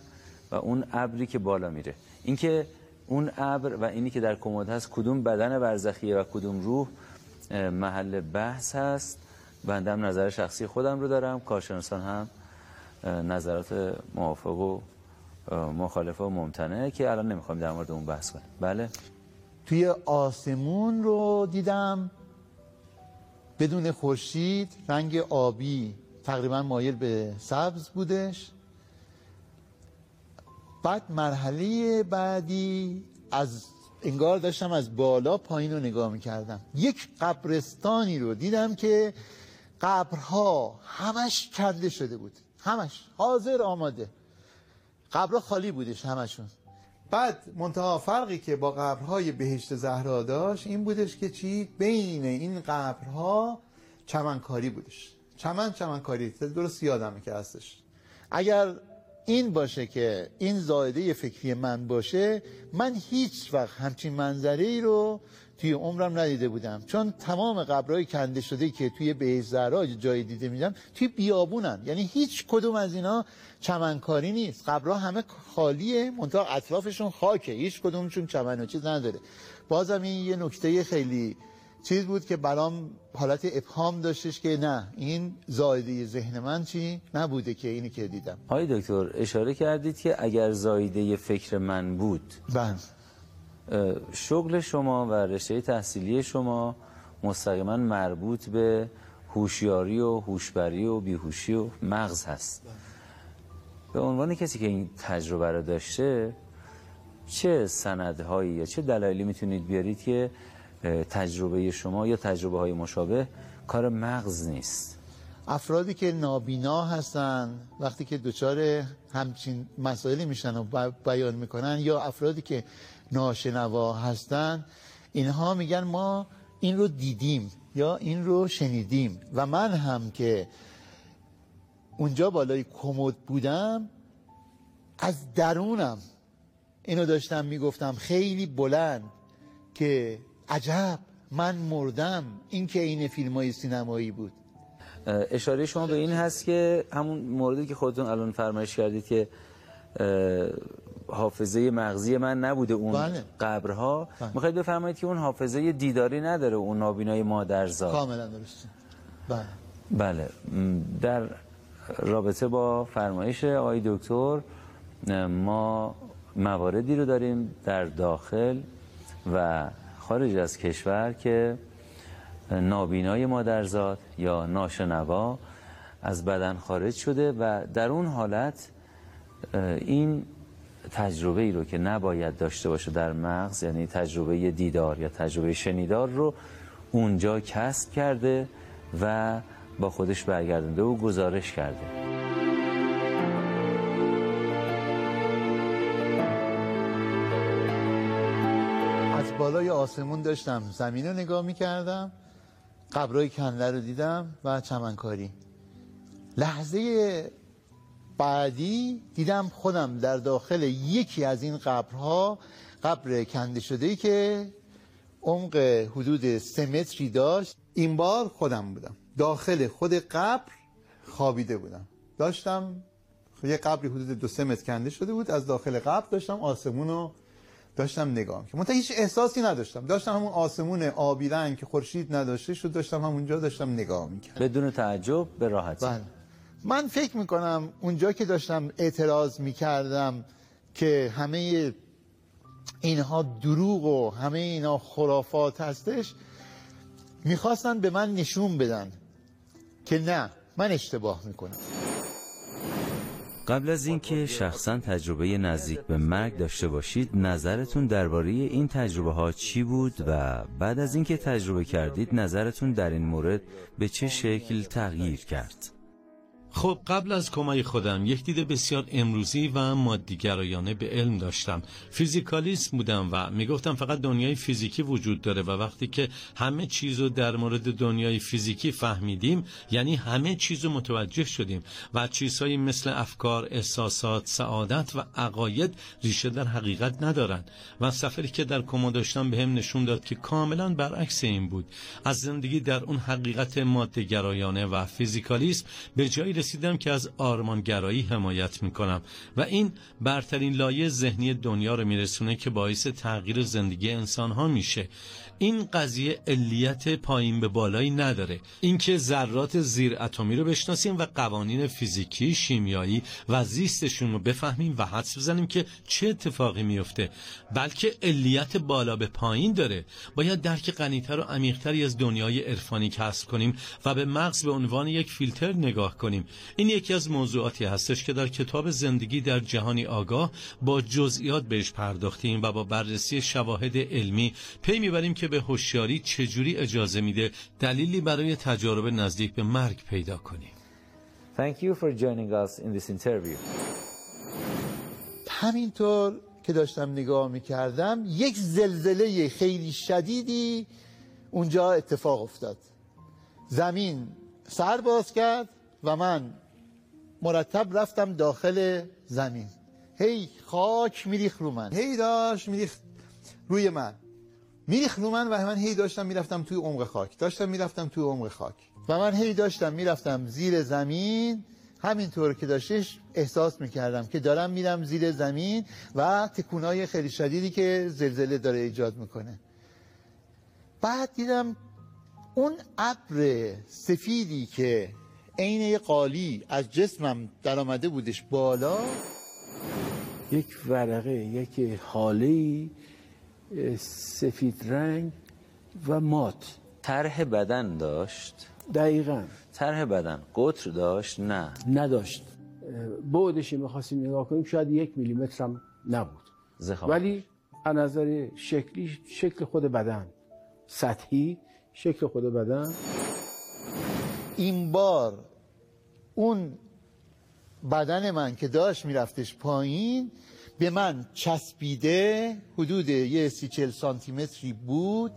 S1: و اون ابری که بالا میره. اینکه اون ابر و اینی که در کمد هست کدوم بدن برزخیه و کدوم روح محل بحث هست. هم نظر شخصی خودم رو دارم. کارشناسان هم نظرات موافق و اه، مخالفه و ممتنعه که الان نمی‌خوایم در مورد اون بحث کنیم بله.
S3: توی آسمون رو دیدم بدون خورشید رنگ آبی. تقریبا مایل به سبز بودش. بعد مرحله بعدی از انگار داشتم از بالا پایین رو نگاه می‌کردم. یک قبرستانی رو دیدم که قبرها همش کنده شده بود. همش. حاضر آماده. قبرها خالی بودش همشون. بعد منتها فرقی که با قبرهای بهشت زهرا داشت این بودش که چی؟ بین این قبرها چمنکاری بودش. چمن چمنکاری درست یادمه که هستش. اگر این باشه که این زایده فکری من باشه من هیچ وقت همچین منظره ای رو توی عمرم ندیده بودم. چون تمام قبرهای کنده شده که توی بهشت زهرا جای دیده میدم توی بیابونن. یعنی هیچ کدوم از اینا چمنکاری نیست. قبرها همه خالیه منتها اطرافشون خاکه. هیچ کدومشون چمن چیز نداره. بازم این یه نکته خیلی چیز بود که برام حالت ابهام داشتش که نه این زایده ذهن من چی نبوده که اینی که دیدم.
S1: آقای دکتر اشاره کردید که اگر زایده فکر من بود
S3: بله.
S1: شغل شما و رشته تحصیلی شما مستقیما مربوط به هوشیاری و هوشبری و بیهوشی و مغز هست. به عنوان کسی که این تجربه رو داشته چه سندهایی یا چه دلایلی می‌تونید بیارید که تجربه شما یا تجربه های مشابه کار مغز نیست.
S3: افرادی که نابینا هستن وقتی که دچار همچین مسائلی میشن و بیان می‌کنن یا افرادی که ناشنوا هستن اینها میگن ما این رو دیدیم یا این رو شنیدیم. و من هم که اونجا بالای کمد بودم از درونم اینو داشتم می‌گفتم خیلی بلند که عجب من مردم. این که این فیلم های سینمایی بود.
S1: اشاره شما به این هست که همون موردی که خودتون الان فرمایش کردید که حافظه مغزی من نبوده اون
S3: بله.
S1: قبرها.
S3: بله.
S1: می‌خواید بفرمایید که اون حافظه دیداری نداره اون نابینای مادرزاد.
S3: کاملا درسته بله.
S1: بله. در رابطه با فرمایش آقای دکتر ما مواردی رو داریم در داخل و خارج از کشور که نابینای مادرزاد یا ناشنوا از بدن خارج شده و در اون حالت این تجربه ای رو که نباید داشته باشه در مغز یعنی تجربه دیدار یا تجربه شنیدار رو اونجا کسب کرده و با خودش برگردنده و گزارش کرده.
S3: بالای آسمون داشتم. زمین رو نگاه می‌کردم قبرای کنده رو دیدم و چمنکاری. لحظه بعدی دیدم خودم در داخل یکی از این قبرها قبر کنده شده که عمق حدود سه متری داشت. این بار خودم بودم. داخل خود قبر خوابیده بودم. داشتم یه قبری حدود دو سه متر کنده شده بود. از داخل قبر داشتم آسمون رو داشتم نگاه می‌کردم. منتها هیچ احساسی نداشتم. داشتم همون آسمون آبی رنگ که خورشید نداشته شد داشتم همونجا داشتم نگاه می‌کردم.
S1: بدون تعجب به راحتی.
S3: بله. من فکر می‌کنم اونجا که داشتم اعتراض می‌کردم که همه اینها دروغ و همه اینها خرافات هستش می‌خواستن به من نشون بدن که نه من اشتباه می‌کنم.
S15: قبل از اینکه شخصا تجربه نزدیک به مرگ داشته باشید نظرتون درباره این تجربه ها چی بود و بعد از اینکه تجربه کردید نظرتون در این مورد به چه شکل تغییر کرد؟
S16: خب قبل از کمای خودم یک دید بسیار امروزی و مادیگرایانه به علم داشتم. فیزیکالیست بودم و می‌گفتم فقط دنیای فیزیکی وجود داره و وقتی که همه چیز رو در مورد دنیای فیزیکی فهمیدیم یعنی همه چیز رو متوجه شدیم و چیزهایی مثل افکار، احساسات، سعادت و عقاید ریشه در حقیقت ندارن و سفری که در کما داشتم به هم نشون داد که کاملا برعکس این بود. از زندگی در اون حقیقت مادهگرایانه و فیزیکالیسم به جایی رسیدم که از آرمانگرایی حمایت می‌کنم و این برترین لایه ذهنی دنیا رو میرسونه که باعث تغییر زندگی انسان ها میشه. این قضیه علیت پایین به بالایی نداره. اینکه ذرات زیر اتمی رو بشناسیم و قوانین فیزیکی شیمیایی و زیستشون رو بفهمیم و حدس بزنیم که چه اتفاقی میفته. بلکه علیت بالا به پایین داره. باید درک غنیتر و عمیقتری از دنیای عرفانی کسب کنیم و به مغز به عنوان یک فیلتر نگاه کنیم. این یکی از موضوعاتی هستش که در کتاب زندگی در جهانی آگاه با جزئیات بهش پرداختیم و با بررسی شواهد علمی پی می‌بریم که به هوشیاری چجوری اجازه میده دلیلی برای تجارب نزدیک به مرگ پیدا کنیم.
S1: Thank you for joining us in this interview.
S3: همینطور که داشتم نگاه می‌کردم یک زلزله خیلی شدیدی اونجا اتفاق افتاد. زمین سر باز کرد و من مرتب رفتم داخل زمین. هی خاک میریخ رو من. هی داشت میریخ روی من. میریخ رو من و من هی داشتم می‌رفتم توی عمق خاک. داشتم می‌رفتم توی عمق خاک. و من هی داشتم می‌رفتم زیر زمین. همینطور که داشتش احساس می‌کردم که دارم میرم زیر زمین و تکونای خیلی شدیدی که زلزله داره ایجاد می‌کنه. بعد دیدم اون ابر سفیدی که عین قالی از جسمم در آمده بودش بالا
S14: یک ورقه یک حاله سفید رنگ و مات.
S1: طرح بدن داشت؟
S14: دقیقا.
S1: طرح بدن. قطر داشت؟ نه.
S14: نداشت. بعدش می‌خواستیم نگاه کنیم شاید یک میلیمتر هم نبود.
S1: زخم.
S14: ولی از نظر شکلی شکل خود بدن. سطحی شکل خود بدن.
S3: این بار اون بدن من که داشت میرفتش پایین به من چسبیده حدود یه سی چل سانتی متری بود.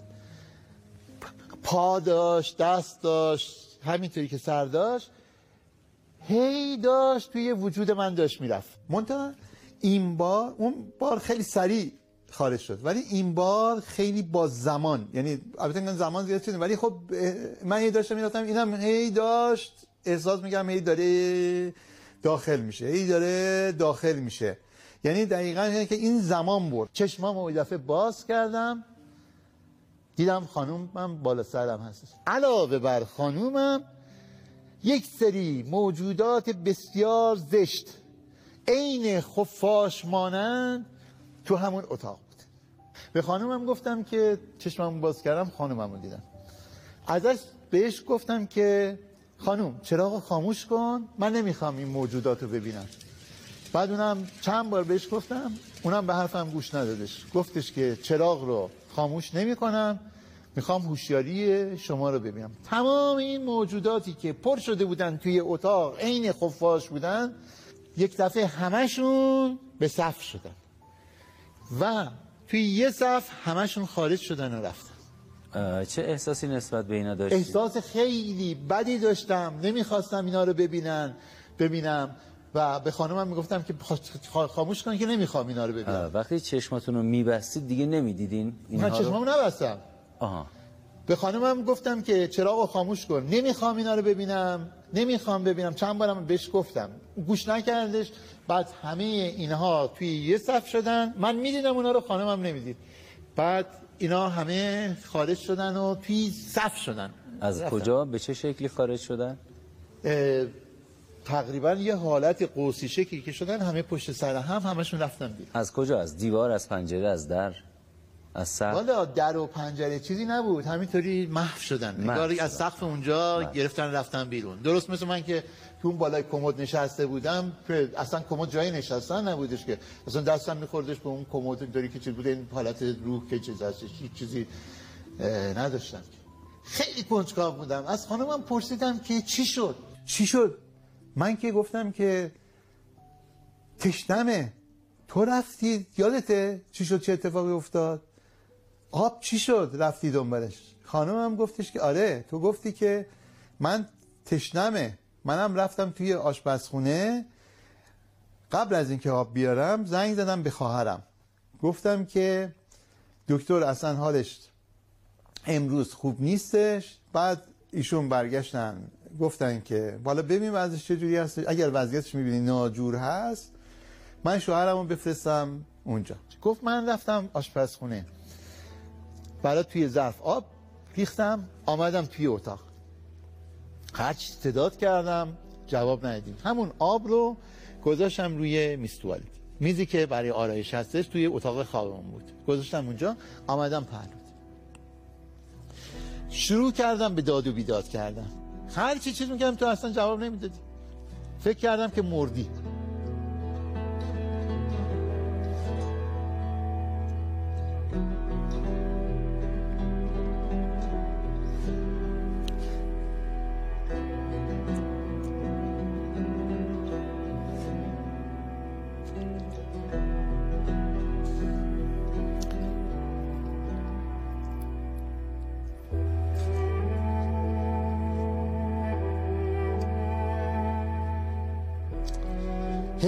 S3: پا داشت دست داشت همینطوری که سر داشت. هی داشت توی وجود من داشت می‌رفت. منتها این بار اون بار خیلی سریع خارج شد. ولی این بار خیلی با زمان یعنی البته زمان زیاد شد. ولی خب من هی داشتم می‌رفتم اینم هی داشت. احساس میگم هی داره داخل میشه هی داره داخل میشه. یعنی دقیقا اینه که این زمان برد. چشمام و دفعه باز کردم. دیدم خانومم بالا سرم هستش. علاوه بر خانومم یک سری موجودات بسیار زشت عین خفاش مانند تو همون اتاق بود. به خانومم گفتم که چشمم باز کردم خانومم رو دیدم. ازش بهش گفتم که خانوم چراغ خاموش کن من نمی‌خوام این موجودات رو ببینم. بعد اونم چند بار بهش گفتم اونم به حرفم گوش ندادش. گفتش که چراغ رو خاموش نمی کنم می‌خوام هوشیاری شما رو ببینم. تمام این موجوداتی که پر شده بودن توی اتاق عین خفاش بودن یک دفعه همشون به صف شدن. و توی یه صف همشون خارج شدن و رفتن.
S1: چه احساسی نسبت به اینا داشتی؟
S3: احساس خیلی بدی داشتم. نمی‌خواستم اینا رو ببینن. ببینم و به خانمم می‌گفتم که خاموش کن که نمی‌خوام اینا رو ببینم.
S1: وقتی چشماتون رو میبستید دیگه نمی‌دیدین
S3: من چشمامو نبستم.
S1: آها.
S3: به خانمم گفتم که چراغو خاموش کن. نمی‌خوام اینا رو ببینم. نمی‌خوام ببینم. چند بارم بهش گفتم. گوش نکردش. بعد همه اینها توی یه صف شدن. من می‌دیدم اونا رو خانمم نمی‌دید. بعد اینا همه خارج شدن و توی صف شدن.
S1: از. کجا؟ به چه شکلی خارج شدن؟
S3: تقریبا یه حالت قوسی شکلی که شدن همه پشت سر هم همشون رفتن بیرون.
S1: از کجا؟ از دیوار از پنجره از در از سقف؟
S3: والا در و پنجره چیزی نبود. همینطوری محو شدن. نگاری از سقف اونجا محف. گرفتن رفتن بیرون. درست مثل من که تو اون بالای کمد نشسته بودم اصلا کمد جای نشستن نبودش که. اصلا دستم میخوردش به اون کمد داری که چیز بوده این حالت روح که چیز هستش هیچ چیزی نداشتم. خیلی کنجکاو بودم. از خانمم پرسیدم که چی شد؟ چی شد؟ من که گفتم که تشنمه تو رفتی یادته چی شد چه اتفاقی افتاد؟ آب چی شد؟ رفتی دنبالش. خانمم گفتش که آره تو گفتی که من تشنمه منم رفتم توی آشپزخونه. قبل از اینکه آب بیارم زنگ زدم به خواهرم. گفتم که دکتر اصلا حالش امروز خوب نیستش. بعد ایشون برگشتن گفتن که بالا ببین وضعش چجوری هست؟ اگر وضعیتش می‌بینی ناجور هست من شوهرمو بفرستم اونجا. گفت من رفتم آشپزخونه. برای توی ظرف آب ریختم آمدم توی اتاق. هرچی صداد کردم جواب ندیدیم. همون آب رو گذاشتم روی میز میزی که برای آرایش هستش توی اتاق خوابم بود. گذاشتم اونجا آمدم پهلود شروع کردم به داد و بیداد کردم هر چی چیز می‌کردم تو اصلا جواب نمی‌دادی. فکر کردم که مردی.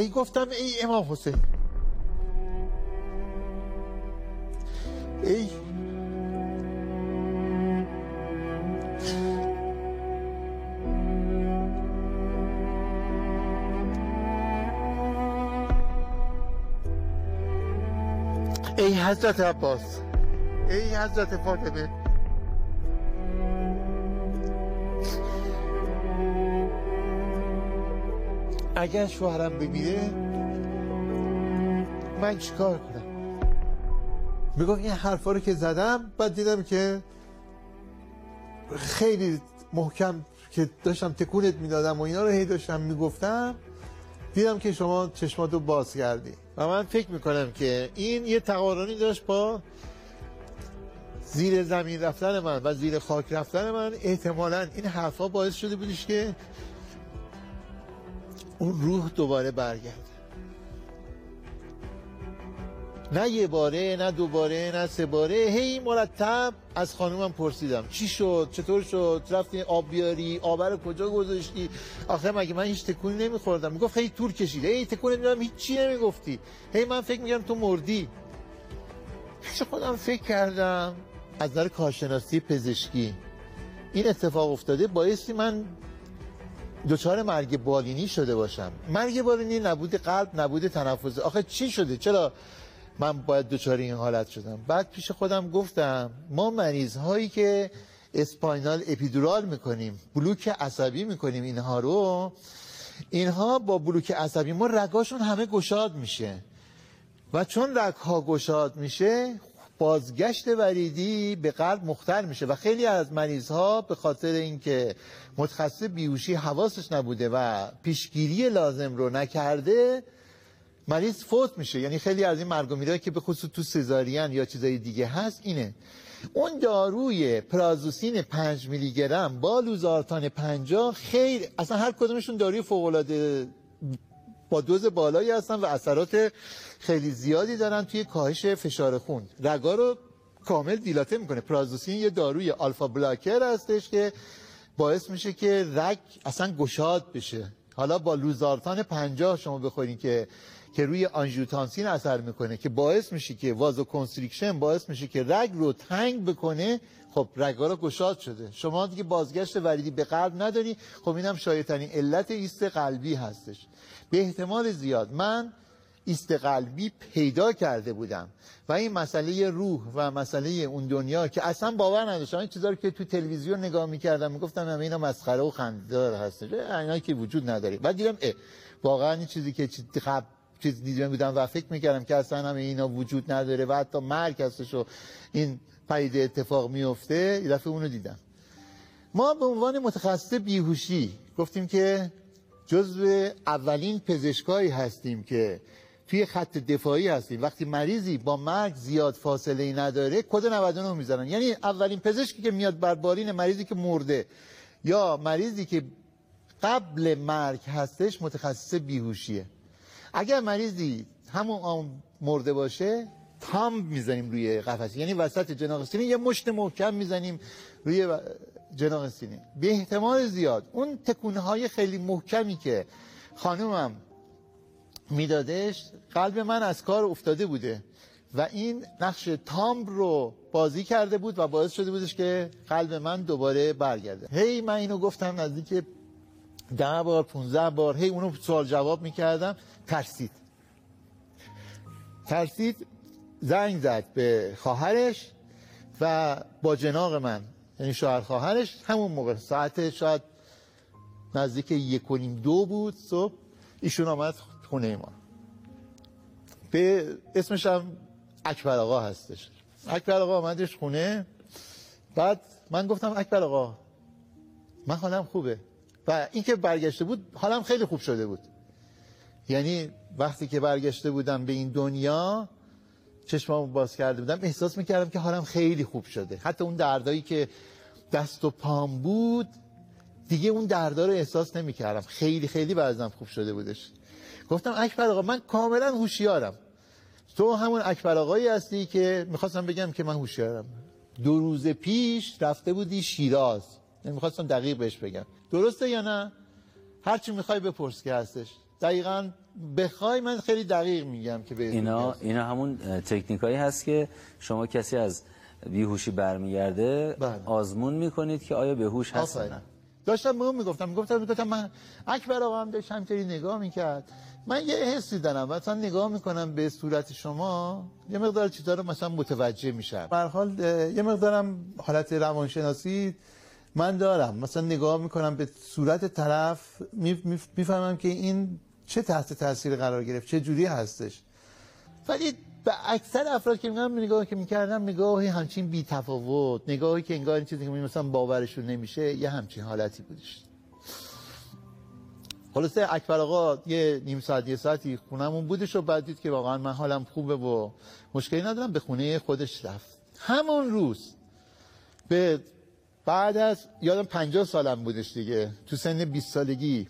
S3: هی گفتم ای امام حسین. ای. ای حضرت عباس. ای حضرت فاطمه. اگر شوهرم بمیره من چیکار کنم؟ میگم این حرفا رو که زدم بعد دیدم که خیلی محکم که داشتم تکونت می‌دادم و اینا رو هی داشتم می‌گفتم. دیدم که شما چشماتو باز کردی و من فکر می‌کنم که این یه تقارنی داشت با زیر زمین رفتن من و زیر خاک رفتن من. احتمالا این حرفا باعث شده بودش که اون روح دوباره برگرده. نه یه باره نه دوباره نه سه باره. هی مرتب از خانومم پرسیدم چی شد؟ چطور شد؟ رفتی آب بیاری؟ آب رو کجا گذاشتی؟ آخه مگه من هیچ تکونی نمیخوردم؟ می‌گفت خیلی طول کشید هی تکونی نمیدم هیچ چی نمی‌گفتی. هی من فکر میگم تو مردی. پیش خودم فکر کردم از نظر کارشناسی پزشکی. این اتفاق افتاده بایستی من دچار مرگ بالینی شده باشم. مرگ بالینی نبود قلب نبود تنفس. آخه چی شده؟ چرا من باید دچار این حالت شدم؟ بعد پیش خودم گفتم ما مریض هایی که اسپاینال اپیدورال می‌کنیم بلوک عصبی می‌کنیم اینها رو اینها با بلوک عصبی ما رگاشون همه گشاد میشه. و چون رگ ها گشاد میشه بازگشت وریدی به قلب مختل میشه و خیلی از مریض ها به خاطر اینکه متخصص بیوشی حواسش نبوده و پیشگیری لازم رو نکرده مریض فوت میشه. یعنی خیلی از این مرگ که به خصوص تو سزارین یا چیزای دیگه هست اینه. اون داروی پرازوسین 5 میلی گرم با لوزارتان 50 خیلی اصلا هر کدومشون داروی فوق با دوز بالایی هستن و اثرات خیلی زیادی دارن توی کاهش فشار خون. رگا رو کامل dilate می‌کنه. پرازوسین یه داروی alpha blocker هستش که باعث میشه که رگ اصلا گشاد بشه. حالا با لوزارتان 50 شما بخورین که که روی آنژیوتانسین اثر می‌کنه که باعث میشه که vasoconstriction باعث میشه که رگ رو تنگ بکنه خب رگا رو گشاد شده. شما دیگه بازگشت وریدی به قلب نداری. خب اینم شایع علت ایست قلبی هستش. به احتمال زیاد من ایست قلبی پیدا کرده بودم و این مسئله روح و مسئله اون دنیا که اصلا باور نداشتم. این چیزا رو که تو تلویزیون نگاه می‌کردم می‌گفتم همه اینا مسخره و خنده‌دار هستش. اینا که وجود نداره. بعد دیدم واقعا این چیزی که قبل چیز دیده بودم و فکر می‌کردم که اصلا همه اینا وجود نداره و حتی مرگ هستش و این پدیده اتفاق میفته یه دفعه اونو دیدم. ما به عنوان متخصص بیهوشی گفتیم که جزو اولین پزشکایی هستیم که توی خط دفاعی هستیم. وقتی مریضی با مرگ زیاد فاصله ای نداره کد 99 می‌زنن. یعنی اولین پزشکی که میاد بر بالین مریضی که مرده یا مریضی که قبل مرگ هستش متخصص بیهوشیه. اگر مریضی همون آن مرده باشه تام می‌زنیم روی قفس. یعنی وسط جناق سینه. یه مشت محکم می‌زنیم روی جناق سینه. به احتمال زیاد اون تکونه های خیلی محکمی که خانومم میدادش قلب من از کار افتاده بوده. و این نقش تام رو بازی کرده بود و باعث شده بودش که قلب من دوباره برگرده. هی من اینو گفتم نزدیک ده بار 15 بار هی اونو سوال جواب می‌کردم ترسید. ترسید زنگ زد به خواهرش و با جناق من یعنی شوهر خواهرش همون موقع ساعت شاید نزدیک یک و نیم دو بود صبح ایشون آمد خونه ما. به اسمش هم اکبر آقا هستش. اکبر آقا آمدش خونه بعد من گفتم اکبر آقا من حالم خوبه. و این که برگشته بود حالم خیلی خوب شده بود. یعنی وقتی که برگشته بودم به این دنیا چشمامو باز کرده بودم احساس می‌کردم که حالم خیلی خوب شده. حتی اون دردایی که دست و پام بود دیگه اون دردا رو احساس نمی‌کردم. خیلی خیلی بعضم خوب شده بودش. گفتم اکبر آقا من کاملا هوشیارم. تو همون اکبر آقایی هستی که می‌خواستم بگم که من هوشیارم. دو روز پیش رفته بودی شیراز. نمی‌خواستم دقیق بهش بگم. درسته یا نه؟ هرچی می‌خوای بپرس که هستش. دقیقا بخوای من خیلی دقیق میگم که به
S1: اینا اینا همون تکنیکایی هست که شما کسی از بیهوشی برمیگرده بله. آزمون می‌کنید که آیا به هوش هست نه.
S3: داشتم به می‌گفتم. می‌گفتم می‌گفتم من اکبر آقا هم داشت همینطوری نگاه می‌کرد. من یه حسی دارم. مثلا نگاه می‌کنم به صورت شما یه مقدار چیزا رو مثلا متوجه میشم. به حال یه مقدارم حالت روانشناسی من دارم. مثلا نگاه می‌کنم به صورت طرف می‌فهمم که این چه تحت تاثیر قرار گرفت چه جوری هستش. ولی به اکثر افراد که میگم نگاه که می‌کردم نگاهی همچین بی تفاوت نگاهی که انگار این چیزی که مثلا باورشون نمیشه یه همچین حالتی بودش. خلاصه اکبر آقا یه نیم ساعت یه ساعتی خونمون بودش و بعد دید که واقعا من حالم خوبه و مشکلی ندارم به خونه خودش رفت. همون روز به بعد از یادم پنجاه سالم بودش دیگه. تو سن 20 سالگی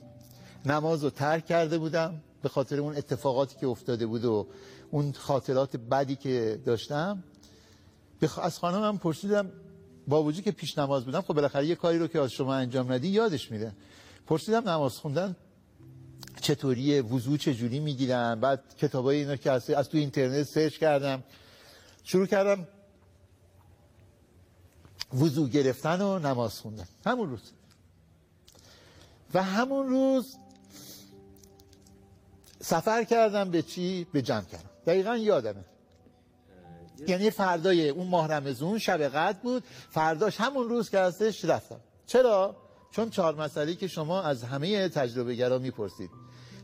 S3: نماز رو ترک کرده بودم به خاطر اون اتفاقاتی که افتاده بود و اون خاطرات بدی که داشتم. از خانمم پرسیدم با وجود که پیش نماز بودم خب بالاخره یه کاری رو که از شما انجام ندی یادش میده پرسیدم نماز خوندن چطوریه؟ وضو چجوری می‌گیرن؟ بعد کتابای اینا که از تو اینترنت سرچ کردم شروع کردم وضو گرفتن و نماز خوندن. همون روز. و همون روز سفر کردم به چی؟ به جمع کردم. دقیقا یادمه. یعنی فردای اون ماه رمزون شب قدر بود. فرداش همون روز که هستش رفتم. چرا؟ چون چهار مسئله که شما از همه تجربه گرا می‌پرسید.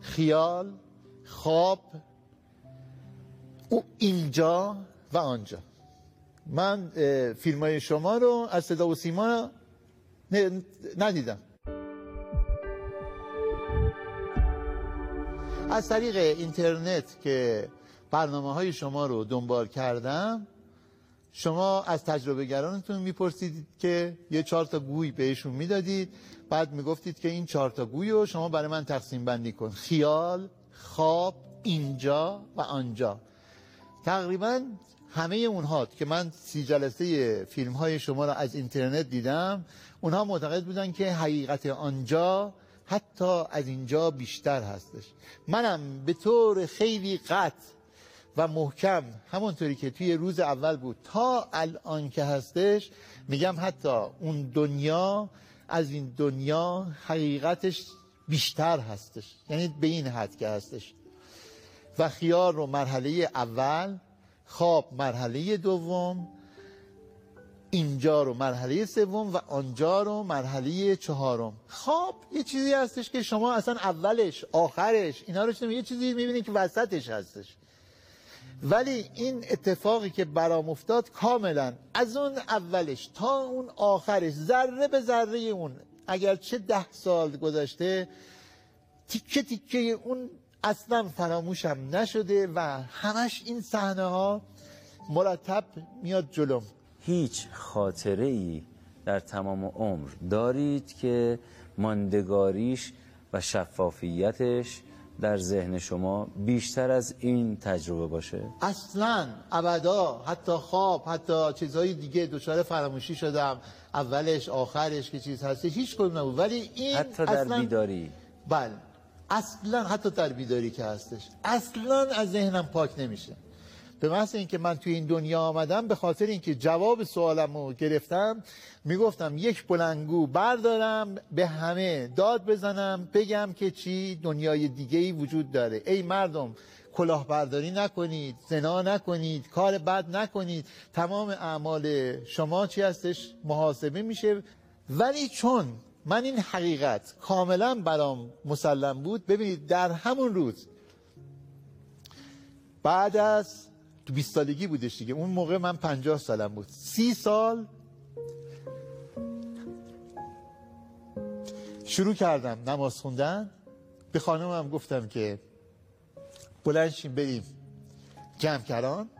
S3: خیال خواب او اینجا و آنجا. من فیلم های شما رو از صدا و سیما ندیدم. از طریق اینترنت که برنامه های شما رو دنبال کردم شما از تجربه گرانتون می‌پرسید که یه چهار تا گوی بهشون می‌دادید. بعد می‌گفتید که این چهار تا گوی رو شما برای من تقسیم بندی کن. خیال خواب اینجا و آنجا. تقریبا همه اونها که من سی جلسه فیلم های شما را از اینترنت دیدم اونها معتقد بودن که حقیقت آنجا حتی از اینجا بیشتر هستش. منم به طور خیلی قطع و محکم همونطوری که توی روز اول بود تا الان که هستش میگم حتی اون دنیا از این دنیا حقیقتش بیشتر هستش. یعنی به این حد که هستش. و خیال رو مرحله اول خواب مرحله دوم. اینجا رو مرحله سوم و آنجا رو مرحله چهارم. خواب یه چیزی هستش که شما اصلا اولش آخرش اینا رو یه چیزی می‌بینید که وسطش هستش. ولی این اتفاقی که برام افتاد کاملا از اون اولش تا اون آخرش ذره به ذره اون اگر چه ده سال گذشته تیکه تیکه اون اصلا فراموشم نشده و همش این صحنه ها مرتب میاد جلوم
S1: هیچ خاطره ای در تمام عمر دارید که ماندگاریش و شفافیتش در ذهن شما بیشتر از این تجربه باشه؟
S3: اصلا ابدا. حتی خواب حتی چیزهای دیگه دچار فراموشی شدم. اولش آخرش که چیز هستی هیچ کدوم نبود. ولی این
S1: حتی در
S3: اصلاً...
S1: بیداری.
S3: بله. اصلا حتی در بیداری که هستش اصلا از ذهنم پاک نمیشه. به محض اینکه من توی این دنیا آمدم به خاطر اینکه جواب سوالم رو گرفتم می‌گفتم یک بلنگو بردارم به همه داد بزنم بگم که چی دنیای دیگه ای وجود داره. ای مردم کلاهبرداری نکنید زنا نکنید کار بد نکنید. تمام اعمال شما چی هستش؟ محاسبه میشه. ولی چون من این حقیقت کاملا برام مسلم بود. ببینید در همون روز بعد از تو 20 سالگی بودش دیگه. اون موقع من 50 سالم بود. سی سال شروع کردم نماز خوندن. به خانمم گفتم که بلنشیم بریم جمع کران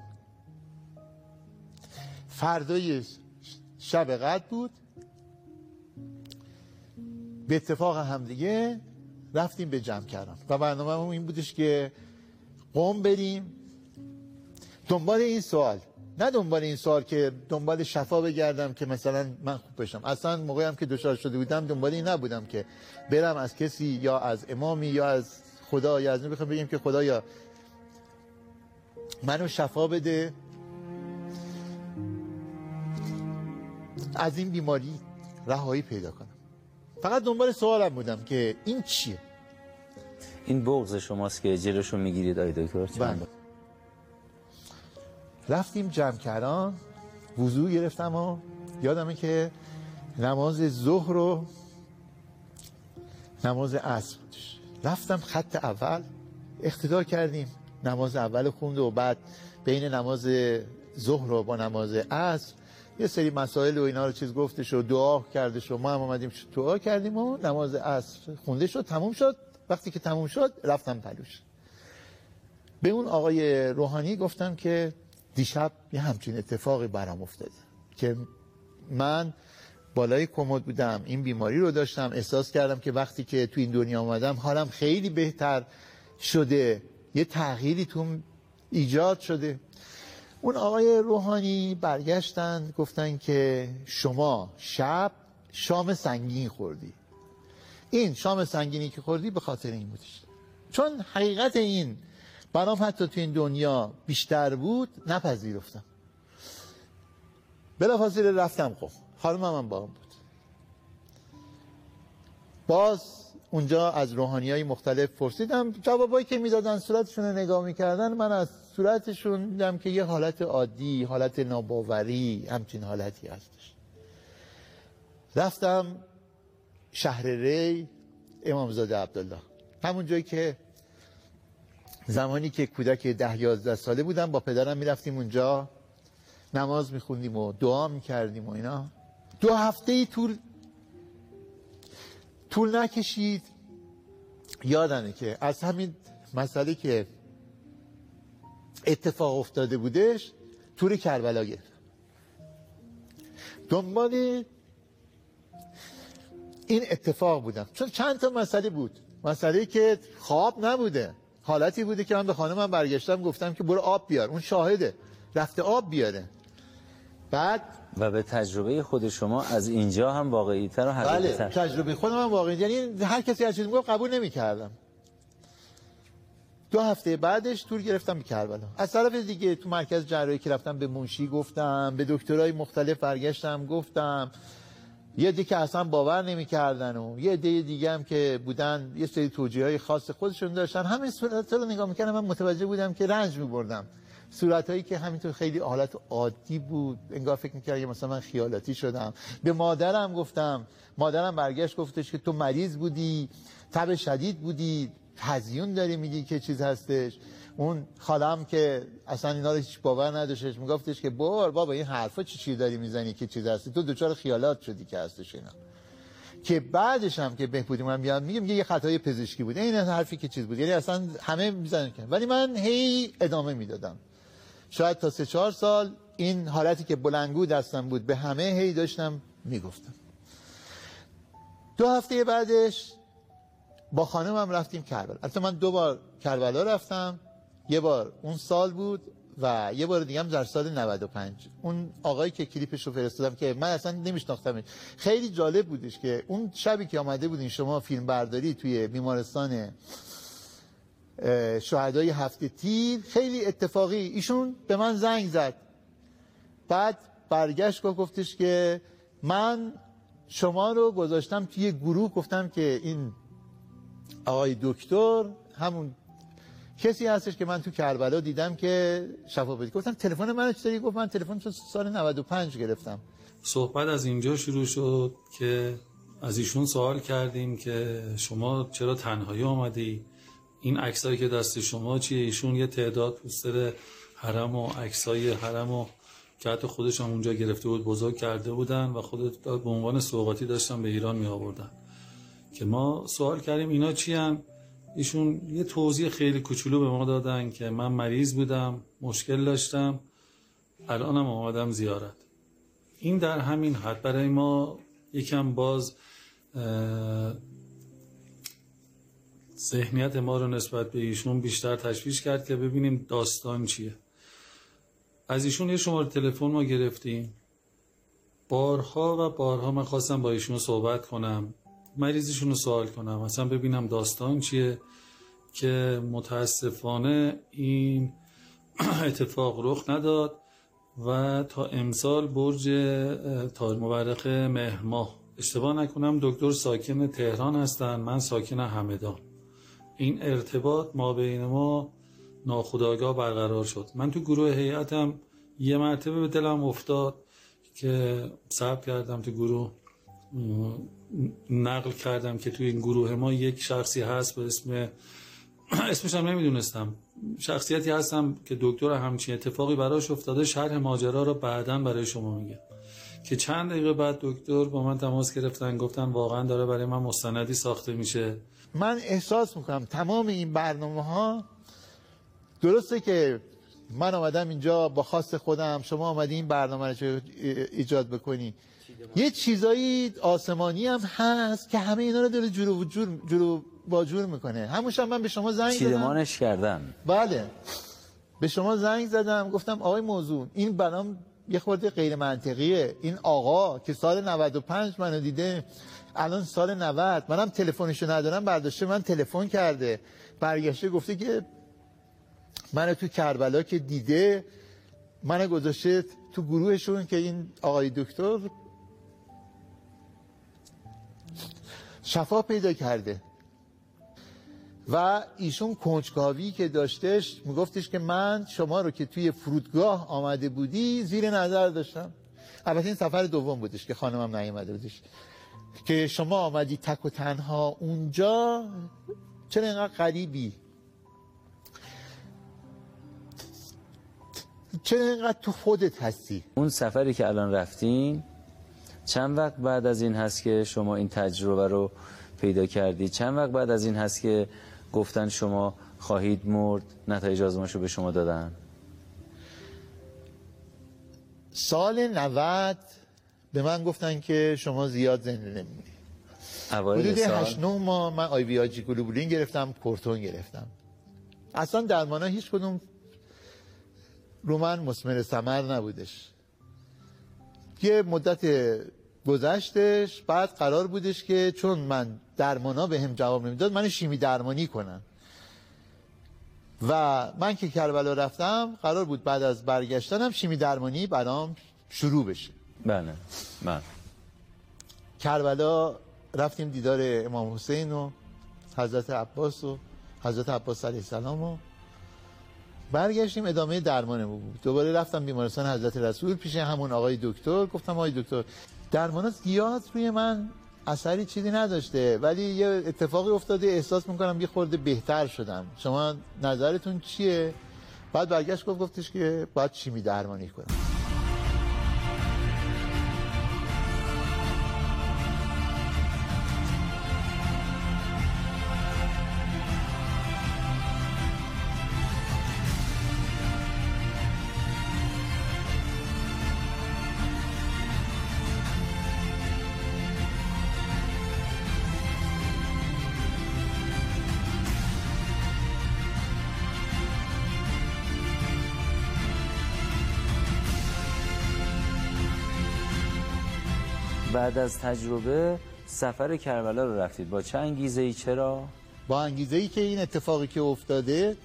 S3: فردای شب قد بود. به اتفاق همدیگه رفتیم به جمع کردن. و برنامه این بودش که قوم بریم. دنبال این سوال. نه دنبال این سوال که دنبال شفا بگردم که مثلا من خوب بشم. اصلا موقعی هم که دچار شده بودم دنبال این نبودم که برم از کسی یا از امامی یا از خدا یا از بخوام بگیم که خدا یا منو شفا بده. از این بیماری رهایی پیدا کنم. فقط دنبال سوالم بودم که این چیه؟
S1: این بغض شماست که جلوشو می‌گیرید آی دکتر.
S3: بله. رفتیم جمع کردن وضوع گرفتم و یادمه که نماز ظهر رو نماز عصر بودش رفتم خط اول اقتدا کردیم. نماز اول خوند و بعد بین نماز ظهر و با نماز عصر یه سری مسائل و اینا رو چیز گفتش و دعا کردش و ما هم آمدیم دعا کردیم و نماز عصر خونده شد تموم شد. وقتی که تموم شد رفتم پلوش. به اون آقای روحانی گفتم که دیشب یه همچین اتفاقی برام افتاده که من بالای کمد بودم این بیماری رو داشتم احساس کردم که وقتی که تو این دنیا آمدم حالم خیلی بهتر شده. یه تغییری تو ایجاد شده. اون آقای روحانی برگشتن گفتن که شما شب شام سنگین خوردی. این شام سنگینی که خوردی به خاطر این بودش. چون حقیقت این برام حتی تو این دنیا بیشتر بود نپذیرفتم. بلافاصله رفتم خب. خانم من با هم بود. باز اونجا از روحانی های مختلف پرسیدم. جوابایی که می‌دادن صورتشون رو نگاه می‌کردن من از صورتشون دیدم که یه حالت عادی حالت ناباوری همچین حالتی هستش. رفتم شهر ری امامزاده عبدالله. همون جایی که زمانی که کودک ده یازده ساله بودم با پدرم می‌رفتیم اونجا. نماز میخوندیم و دعا می‌کردیم و اینا. دو هفته ای طول طول نکشید. یادمه که از همین مسئله که اتفاق افتاده بودش تور کربلا گرفت. دنبال این اتفاق بودم. چون چند تا مسئله بود. مسئله که خواب نبوده. حالتی بوده که من به خانمم برگشتم گفتم که برو آب بیار. اون شاهده. رفته آب بیاره. بعد
S1: و به تجربه خود شما از اینجا هم واقعی تر و حقیقی
S3: بله تجربه خودم هم واقعی. یعنی هر کسی چیزی می‌گفت قبول نمی‌کردم. دو هفته بعدش تور گرفتم به کربلا. از طرف دیگه تو مرکز جراحی که رفتم به منشی گفتم به دکترای مختلف برگشتم گفتم یه دیگه که اصلا باور نمی‌کردن و یه عده دیگه هم که بودن یه سری توجیه های خاص خودشون داشتن. همه صورت رو نگاه می‌کردم من متوجه بودم که رنج میبردم. صورت هایی که همینطور خیلی حالت عادی بود. انگار فکر می‌کردم که مثلا من خیالاتی شدم. به مادرم گفتم مادرم برگشت گفتش که تو مریض بودی تب شدید بودی. هزیون داری میگی که چیز هستش. اون خالم که اصلا اینا رو هیچ باور نداشتش میگفتش که بار بابا این حرفا چی چی داری می‌زنی که چیز هستی؟ تو دوچار خیالات شدی که هستش اینا. که بعدش هم که بهبودی من بیاد میگم یه خطای پزشکی بود. این حرفی که چیز بود. یعنی اصلا همه می‌زنن که. ولی من هی ادامه می‌دادم. شاید تا سه چهار سال این حالتی که بلنگو دستم بود به همه هی داشتم می‌گفتم. دو هفته بعدش با خانمم رفتیم کربلا. البته من دو بار کربلا رفتم یه بار اون سال بود و یه بار دیگه هم در سال 95 اون آقایی که کلیپش رو فرستادم که من اصلا نمیشناختمش. خیلی جالب بودش که اون شبی که آمده بودین شما فیلم برداری توی بیمارستان شهدای هفته تیر خیلی اتفاقی. ایشون به من زنگ زد. بعد برگشت گفت گفتش که من شما رو گذاشتم توی گروه گفتم که این آقای دکتر همون کسی هستش که من تو کربلا دیدم که شفا بدی گفتم تلفن من چطوری گفت من تلفن سال 95 گرفتم.
S17: صحبت از اینجا شروع شد که از ایشون سوال کردیم که شما چرا تنهایی آمدی؟ این عکسایی که دست شما چیه؟ ایشون یه تعداد پوستر حرم و عکسای حرم و که حتی خودش هم اونجا گرفته بود بزرگ کرده بودن و خود به عنوان سوقاتی داشتن به ایران می آوردن که ما سوال کردیم اینا چی هم؟ ایشون یه توضیح خیلی کوچولو به ما دادن که من مریض بودم مشکل داشتم الانم آمدم زیارت. این در همین حد برای ما یکم باز ذهنیت ما رو نسبت به ایشون بیشتر تشویش کرد که ببینیم داستان چیه. از ایشون یه شماره تلفن ما گرفتیم. بارها و بارها من خواستم با ایشون صحبت کنم. مریضشون رو سوال کنم. اصلا ببینم داستان چیه که متاسفانه این اتفاق رخ نداد و تا امسال برج تا مورخ مهر ماه. اشتباه نکنم دکتر ساکن تهران هستن من ساکن همدان. این ارتباط ما بین ما ناخداگاه برقرار شد. من تو گروه هیئتم یه مرتبه به دلم افتاد که ثبت کردم تو گروه. نقل کردم که توی این گروه ما یک شخصی هست به اسم اسمش هم نمی‌دونستم. شخصیتی هستم که دکتر همچین اتفاقی براش افتاده شرح ماجرا رو بعدا برای شما میگه که چند دقیقه بعد دکتر با من تماس گرفتن گفتن واقعا داره برای من مستندی ساخته میشه.
S3: من احساس می‌کنم تمام این برنامه ها درسته که من آمدم اینجا با خواست خودم شما آمدی این برنامه رو ایجاد بکنی. یه چیزایی آسمانی هم هست که همه اینا رو داره جور و جور, جور با جور می‌کنه. همونش هم من به شما زنگ زدم.
S1: چیدمانش کردم
S3: بله. به شما زنگ زدم. گفتم آقای موضوع این برام یه خورده غیر منطقیه این آقا که سال 95 منو دیده الان سال 90 منم تلفنشو ندارم برداشته من تلفن کرده. برگشته گفته که منو تو کربلا که دیده منو گذاشته تو گروهشون که این آقای دکتر شفا پیدا کرده. و ایشون کنجکاوی که داشتش میگفتش که من شما رو که توی فرودگاه آمده بودی زیر نظر داشتم. البته این سفر دوم بودش که خانمم نیومده بودش. که شما آمدی تک و تنها اونجا چرا اینقدر غریبی؟ چرا اینقدر تو خودت هستی؟
S1: اون سفری که الان رفتین چند وقت بعد از این هست که شما این تجربه رو پیدا کردی چند وقت بعد از این هست که گفتن شما خواهید مرد نتایج آزمایش رو به شما دادن؟
S3: سال 90 به من گفتن که شما زیاد زنده نمیمونی حدود 8 9 ماه من آی وی آجی گلوبولین گرفتم کورتون گرفتم. اصلا درمانا هیچ کدوم رو من مسمر ثمر نبودش. یه مدت گذشتش بعد قرار بودش که چون من درمانا به هم جواب نمی‌داد من شیمی درمانی کنن. و من که کربلا رفتم قرار بود بعد از برگشتنم شیمی درمانی برام شروع بشه.
S1: بله من
S3: کربلا رفتیم دیدار امام حسین و حضرت عباس و حضرت عباس علیه السلام و برگشتیم ادامه درمانمون بود. دوباره رفتم بیمارستان حضرت رسول پیش همون آقای دکتر. گفتم آقای دکتر درمانات زیاد روی من اثری چیزی نداشته. ولی یه اتفاقی افتاده احساس می‌کنم یه خورده بهتر شدم. شما نظرتون چیه؟ بعد برگشت گفت گفتش که باید شیمی درمانی کنم.
S1: بعد از تجربه سفر کربلا رو رفتید. با چه انگیزه ای چرا؟
S3: با انگیزه ای که این اتفاقی که افتاده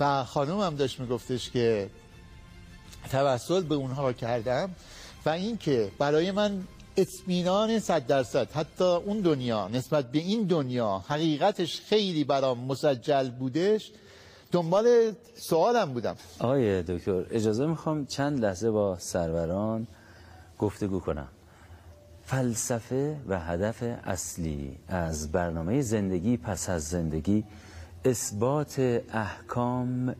S3: و خانم هم داشت میگفتش که توسل به اونها کردم و اینکه برای من اطمینان صد درصد حتی اون دنیا نسبت به این دنیا حقیقتش خیلی برام مسجل بودش دنبال سوالم بودم.
S1: آقای دکتر اجازه می‌خوام چند لحظه با سروران گفتگو کنم. فلسفه و هدف اصلی از برنامه زندگی پس از زندگی اثبات احکام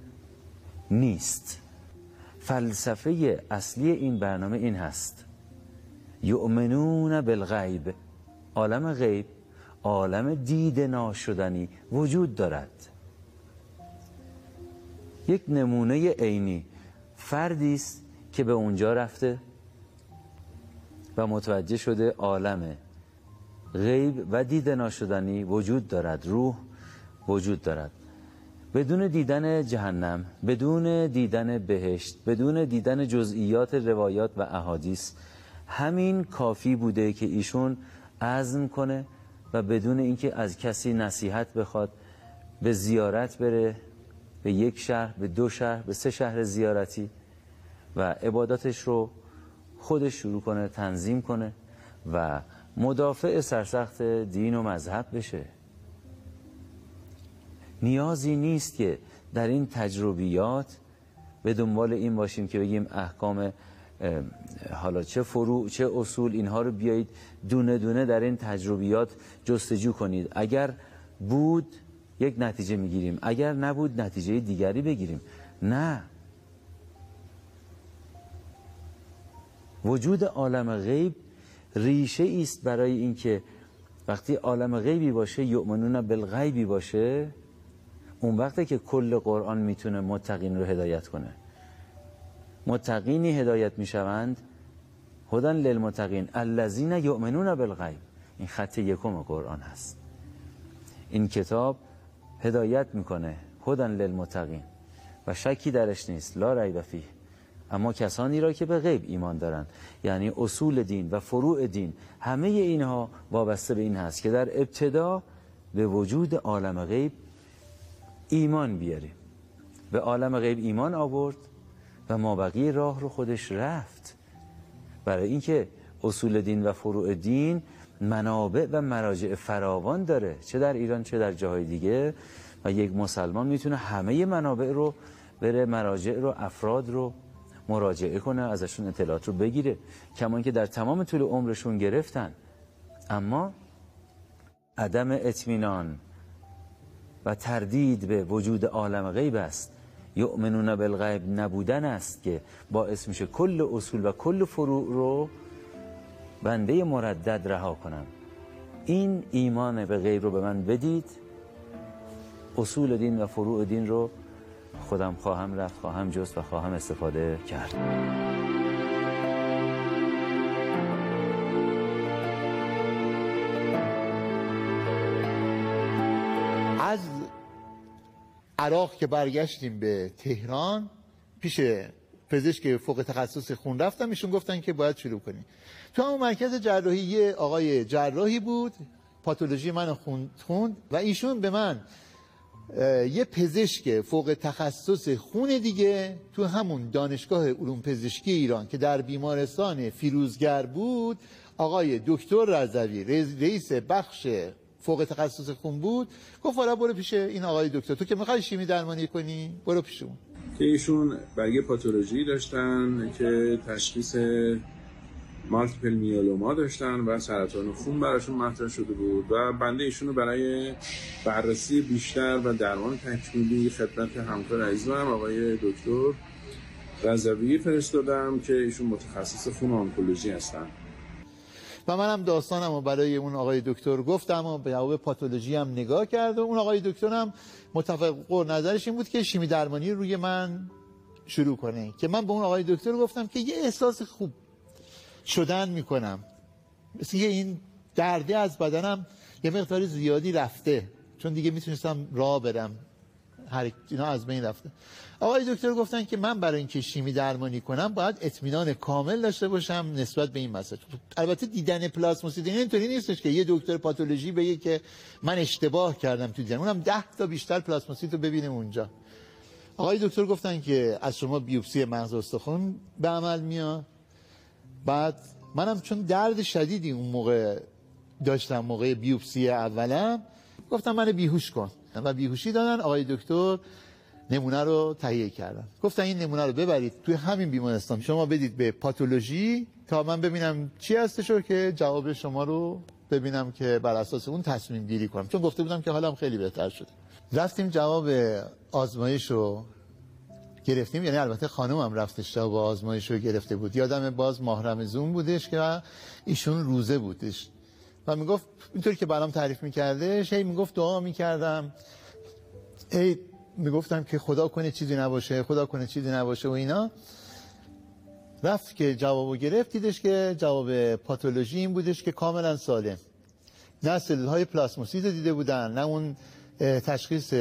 S1: نیست. فلسفه اصلی این برنامه این هست. یؤمنون بالغیب عالم غیب عالم دید ناشدنی وجود دارد. یک نمونه عینی فردی است که به اونجا رفته. متوجه شده عالم غیب و دید ناشدنی وجود دارد روح وجود دارد. بدون دیدن جهنم بدون دیدن بهشت بدون دیدن جزئیات روایات و احادیث همین کافی بوده که ایشون عزم کنه و بدون اینکه از کسی نصیحت بخواد به زیارت بره به یک شهر به دو شهر به سه شهر زیارتی و عباداتش رو خودش شروع کنه تنظیم کنه و مدافع سرسخت دین و مذهب بشه. نیازی نیست که در این تجربیات به دنبال این باشیم که بگیم احکام حالا چه فروع چه اصول اینها رو بیایید دونه دونه در این تجربیات جستجو کنید. اگر بود یک نتیجه می‌گیریم. اگر نبود نتیجه دیگری بگیریم. نه. وجود عالم غیب ریشه است برای اینکه وقتی عالم غیبی باشه یؤمنون بالغیبی باشه اون وقته که کل قرآن می‌تونه متقین رو هدایت کنه. متقینی هدایت می‌شوند. هدن للمتقین. الذین یؤمنون بالغیب. این خط یکم قرآن هست. این کتاب هدایت می‌کنه. هدن للمتقین. و شکی درش نیست. لا ریب فیه. اما کسانی را که به غیب ایمان دارند. یعنی اصول دین و فروع دین همه اینها وابسته به این هست که در ابتدا به وجود عالم غیب ایمان بیاریم. به عالم غیب ایمان آورد و مابقی راه رو خودش رفت. برای اینکه اصول دین و فروع دین منابع و مراجع فراوان داره چه در ایران چه در جاهای دیگه. و یک مسلمان می‌تونه همه منابع رو بره مراجع رو افراد رو مراجعه کنه ازشون اطلاعات رو بگیره کمان که در تمام طول عمرشون گرفتن. اما عدم اطمینان و تردید به وجود عالم غیب است. یؤمنون بالغیب نبودن است که باعث میشه کل اصول و کل فروع رو بنده مردد رها کنم این ایمان به غیب رو به من بدید. اصول دین و فروع دین رو خودم خواهم رفت خواهم جست و خواهم استفاده کرد.
S3: از عراق که برگشتیم به تهران پیش پزشک فوق تخصص خون رفتم ایشون گفتن که باید شروع کنیم. تو همون مرکز جراحی یه آقای جراحی بود پاتولوژی من خوند و ایشون به من یه پزشک فوق تخصص خون دیگه تو همون دانشگاه علوم پزشکی ایران که در بیمارستان فیروزگر بود آقای دکتر رضوی رئیس بخش فوق تخصص خون بود گفت حالا برو پیش این آقای دکتر. تو که می‌خوای شیمی درمانی کنی؟ برو پیش اون.
S8: که ایشون برگه پاتولوژی داشتن که تشخیص مالتیپل میالوما داشتن و سرطان خون براشون مطرح شده بود و بنده ایشون رو برای بررسی بیشتر و درمان تکمیلی خدمت همکار عزیزم آقای دکتر رضوی فرستادم که ایشون متخصص خون آنکولوژی هستن.
S3: و منم داستانم رو برای اون آقای دکتر گفتم و به جواب پاتولوژی هم نگاه کرد و اون آقای دکتر هم متفق نظرش این بود که شیمی درمانی روی من شروع کنه که من به اون آقای دکتر گفتم که یه احساس خوب شدن می‌کنم. مثل این درده از بدنم یه مقدار زیادی رفته. چون دیگه می‌تونستم راه برم. هر اینا از بین رفته. آقای دکتر گفتن که من برای اینکه شیمی درمانی کنم باید اطمینان کامل داشته باشم نسبت به این مسئله. البته دیدن پلاسموسیدین اینطوری نیستش که یه دکتر پاتولوژی بگه که من اشتباه کردم تو دیدن. اونم ده تا بیشتر پلاسموسیت رو ببینیم اونجا. آقای دکتر گفتن که از شما بیوپسی مغز استخوان به عمل میاد. بعد منم چون درد شدیدی اون موقع داشتم موقع بیوپسی اولم گفتم من بیهوش کن. و بیهوشی دادن آقای دکتر نمونه رو تهیه کردن. گفتن این نمونه رو ببرید توی همین بیمارستان. شما بدید به پاتولوژی تا من ببینم چی هستش که جواب شما رو ببینم که بر اساس اون تصمیم گیری کنم. چون گفته بودم که حالم خیلی بهتر شده. رفتیم جواب آزمایش رو گرفتیم. یعنی البته خانم هم رفتش جواب آزمایش رو گرفته بود. یادم باز ماه زون بودش که ایشون روزه بودش. و می‌گفت اینطوری که برام تعریف میکردش هی می‌گفت دعا می‌کردم. هی می‌گفتم که خدا کنه چیزی نباشه خدا کنه چیزی نباشه و اینا. رفت که جوابو گرفت دیدش که جواب پاتولوژی این بودش که کاملا سالم. نه سلول های پلاسموسیت دیده بودن نه اون تشخیص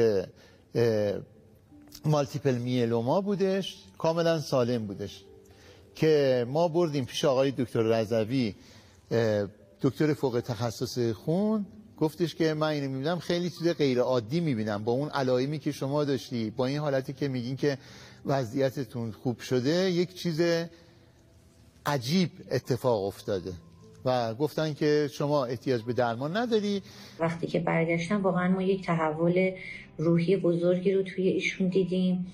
S3: مالتیپل میلوما بودش کاملا سالم بودش. که ما بردیم پیش آقای دکتر رضوی دکتر فوق تخصص خون. گفتش که من اینو می‌بینم خیلی چیز غیر عادی می‌بینم. با اون علائمی که شما داشتی با این حالتی که میگین که وضعیتتون خوب شده یک چیز عجیب اتفاق افتاده. و گفتن که شما احتیاج به درمان نداری.
S18: وقتی که برگشتم واقعا ما یک تحول روحی بزرگی رو توی ایشون دیدیم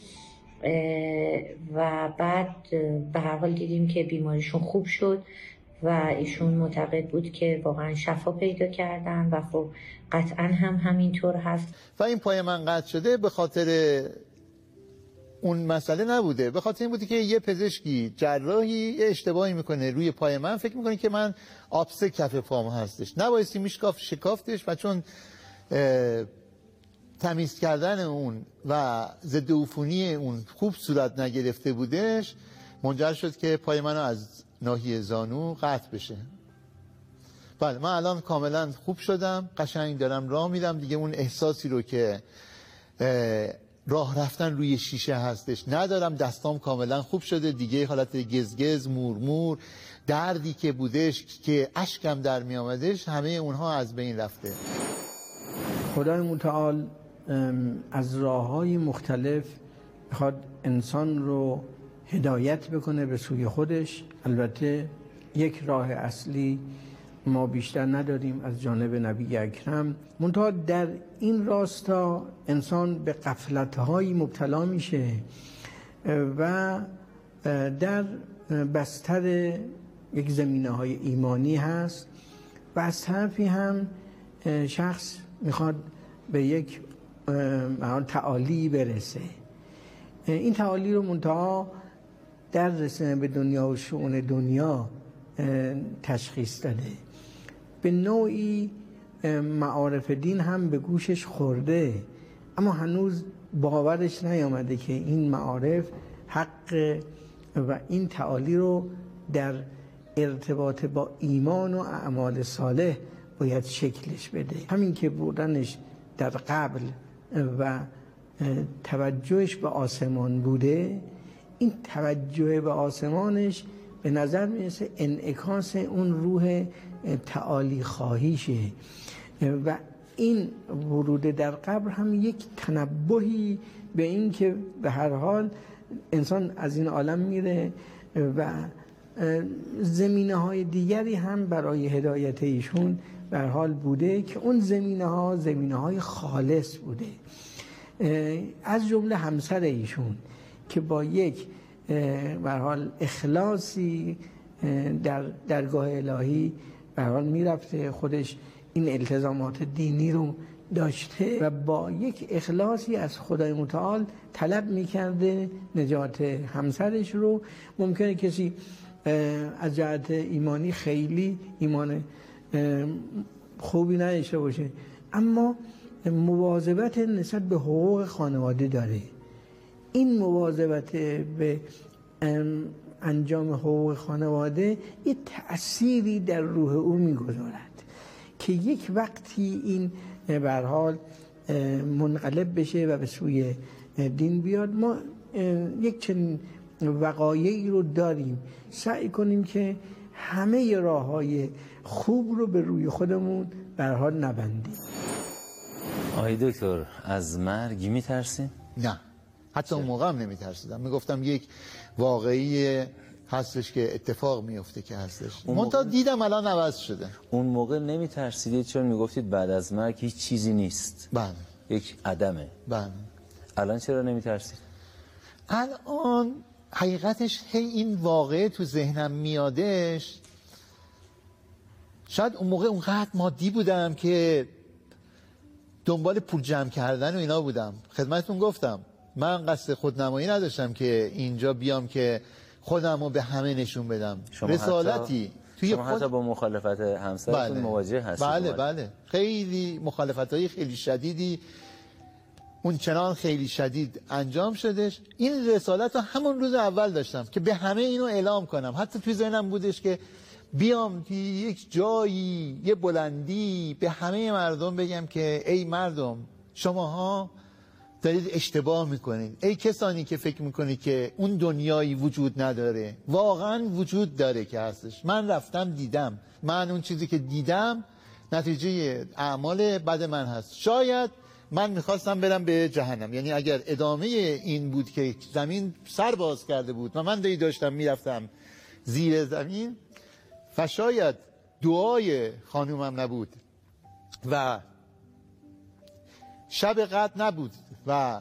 S18: و بعد به هر حال دیدیم که بیماریشون خوب شد و ایشون معتقد بود که واقعا شفا پیدا کردن و خب قطعا هم همینطور هست.
S3: و این پای من قطع شده به خاطر اون مسئله نبوده. به خاطر این بودی که یه پزشکی جراحی اشتباهی می‌کنه روی پای من. فکر می‌کنه که من آبسه کف پام هستش. نبایستی میشکاف شکافتش و چون تمیز کردن اون و ضد عفونی اون خوب صورت نگرفته بودش منجر شد که پای منو از ناحیه زانو قطع بشه. بله من الان کاملا خوب شدم. قشنگ دارم راه میرم. دیگه اون احساسی رو که راه رفتن روی شیشه هستش. ندارم دستام کاملا خوب شده. دیگه حالت گزگز مورمور دردی که بودش که اشکم در می آمدش همه اونها از بین رفته.
S19: خدای متعال از راه های مختلف می‌خواد انسان رو هدایت بکنه به سوی خودش. البته یک راه اصلی ما بیشتر نداریم از جانب نبی اکرم. منتها در این راستا انسان به قفلتهایی مبتلا میشه و در بستر یک زمینه های ایمانی هست و از طرفی هم شخص می‌خواد به یک تعالی برسه. این تعالی رو منتها در رسیدن به دنیا و شعون دنیا تشخیص داده. به نوعی معارف دین هم به گوشش خورده. اما هنوز باورش نیامده که این معارف حق و این تعالی رو در ارتباط با ایمان و اعمال صالح باید شکلش بده. همین که بودنش در قبل و توجهش به آسمان بوده این توجه به آسمانش به نظر می‌رسه انعکاس اون روح تعالی خواهیشه. و این ورود در قبر هم یک تنبهی به این که به هر حال انسان از این عالم میره و زمینه های دیگری هم برای هدایت ایشون به حال بوده که اون زمینه ها زمینه های خالص بوده. از جمله همسر ایشون که با یک به حال اخلاصی در درگاه الهی به حال می‌رفته. خودش این التزامات دینی رو داشته و با یک اخلاصی از خدای متعال طلب می‌کرده نجات همسرش رو. ممکنه کسی از جهت ایمانی خیلی ایمان خوبی نداشته باشه. اما مواظبت نسبت به حقوق خانواده داره. این مواظبت به انجام حقوق خانواده یه تأثیری در روح او می‌گذارد که یک وقتی این حال منقلب بشه و به سوی دین بیاد ما یک چنین وقایعی رو داریم. سعی کنیم که همه راه های خوب رو به روی خودمون بر حال نبندیم.
S1: آقای دکتر از مرگ میترسیم؟
S3: نه. حتی اون موقع هم نمیترسیدم. می‌گفتم یک واقعی هستش که اتفاق میفته که هستش. موقع... دیدم الان عوض شده.
S1: اون موقع نمیترسیدید چون می‌گفتید بعد از مرگ هیچ چیزی نیست.
S3: بله.
S1: یک عدمه.
S3: بله.
S1: الان چرا نمیترسید؟
S3: الان حقیقتش هی این واقعه تو ذهنم میادش. شاید اون موقع اونقدر مادی بودم که دنبال پول جمع کردن و اینا بودم. خدمتتون گفتم. من قصد خودنمایی نداشتم که اینجا بیام که خودم رو به همه نشون بدم.
S1: شما
S3: رسالتی.
S1: حتی... توی شما حتی با مخالفت همسرتون
S3: بله.
S1: مواجه هستید
S3: بله بله. خیلی مخالفت های خیلی شدیدی اون چنان خیلی شدید انجام شدش. این رسالت رو همون روز اول داشتم که به همه اینو اعلام کنم. حتی توی ذهنم بودش که بیام توی یک جایی یه بلندی به همه مردم بگم که ای مردم شماها دارید اشتباه می‌کنید. ای کسانی که فکر می‌کنید که اون دنیایی وجود نداره واقعا وجود داره که هستش. من رفتم دیدم. من اون چیزی که دیدم نتیجه اعمال بد من هست. شاید من می‌خواستم برم به جهنم. یعنی اگر ادامه این بود که زمین سر باز کرده بود و من دی داشتم می‌رفتم زیر زمین و شاید دعای خانومم نبود و شب قد نبود. و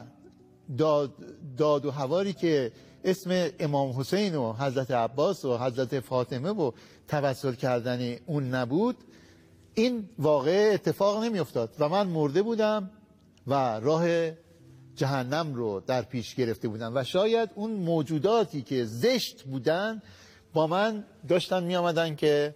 S3: داد, داد و هواری که اسم امام حسین و حضرت عباس و حضرت فاطمه و توسل کردن اون نبود این واقع اتفاق نمی افتاد و من مرده بودم و راه جهنم رو در پیش گرفته بودم و شاید اون موجوداتی که زشت بودن با من داشتن می آمدن که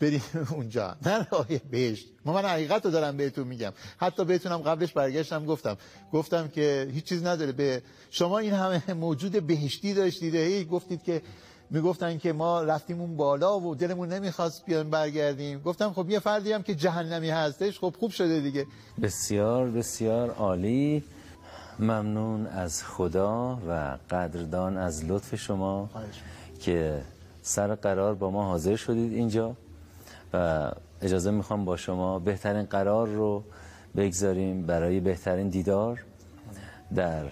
S3: بریم اونجا. نه راه بهشت ما من حقیقت رو دارم بهتون میگم. حتی بهتونم قبلش برگشتم گفتم. گفتم که هیچ چیز نداره. به شما این همه موجود بهشتی داشتید. هی گفتید که می‌گفتن که ما رفتیم اون بالا و دلمون نمی‌خواست بیان برگردیم. گفتم خب یه فردی هم که جهنمی هستش خب خوب شده دیگه.
S1: بسیار بسیار عالی. ممنون از خدا و قدردان از لطف شما که سر قرار با ما حاضر شدید اینجا. و اجازه می‌خوام با شما بهترین قرار رو بگذاریم برای بهترین دیدار در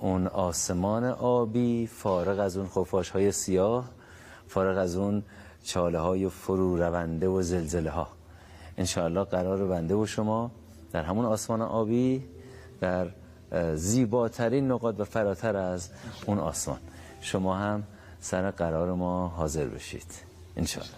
S1: اون آسمان آبی فارغ از اون خفاش های سیاه فارغ از اون چاله های فرو رونده و زلزله ها انشاءالله قرار بنده و شما در همون آسمان آبی در زیباترین نقاط و فراتر از اون آسمان. شما هم سر قرار ما حاضر بشید. انشاءالله.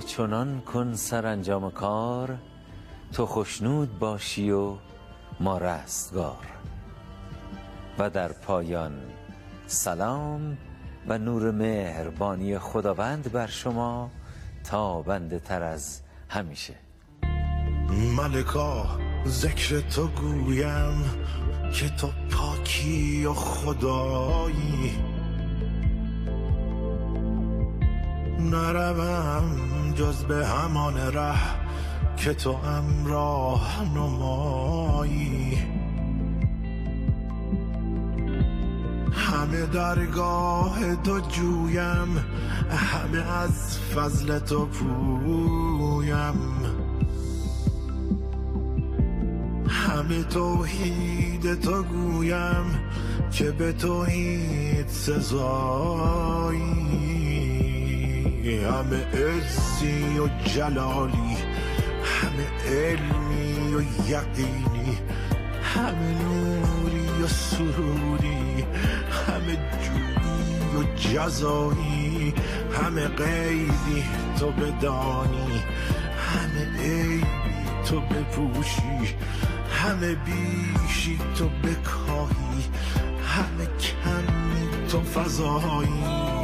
S1: چنان کن سرانجام کار تو خشنود باشی و ما رستگار. و در پایان سلام و نور مهربانی خداوند بر شما تابنده تر از همیشه.
S20: ملکا ذکر تو گویم که تو پاکی و خدایی. نروم جز به همان ره که تو امراه نمایی. همه درگاه تو جویم همه از فضل تو پویم. همه توحید تو گویم که به توحید سزایی. همه عزی و جلالی همه علمی و یقینی همه نوری و سروری همه جویی و جزایی همه غیبی تو بدانی همه عیبی تو بپوشی همه بیشی تو بکاهی همه کمی تو فضایی.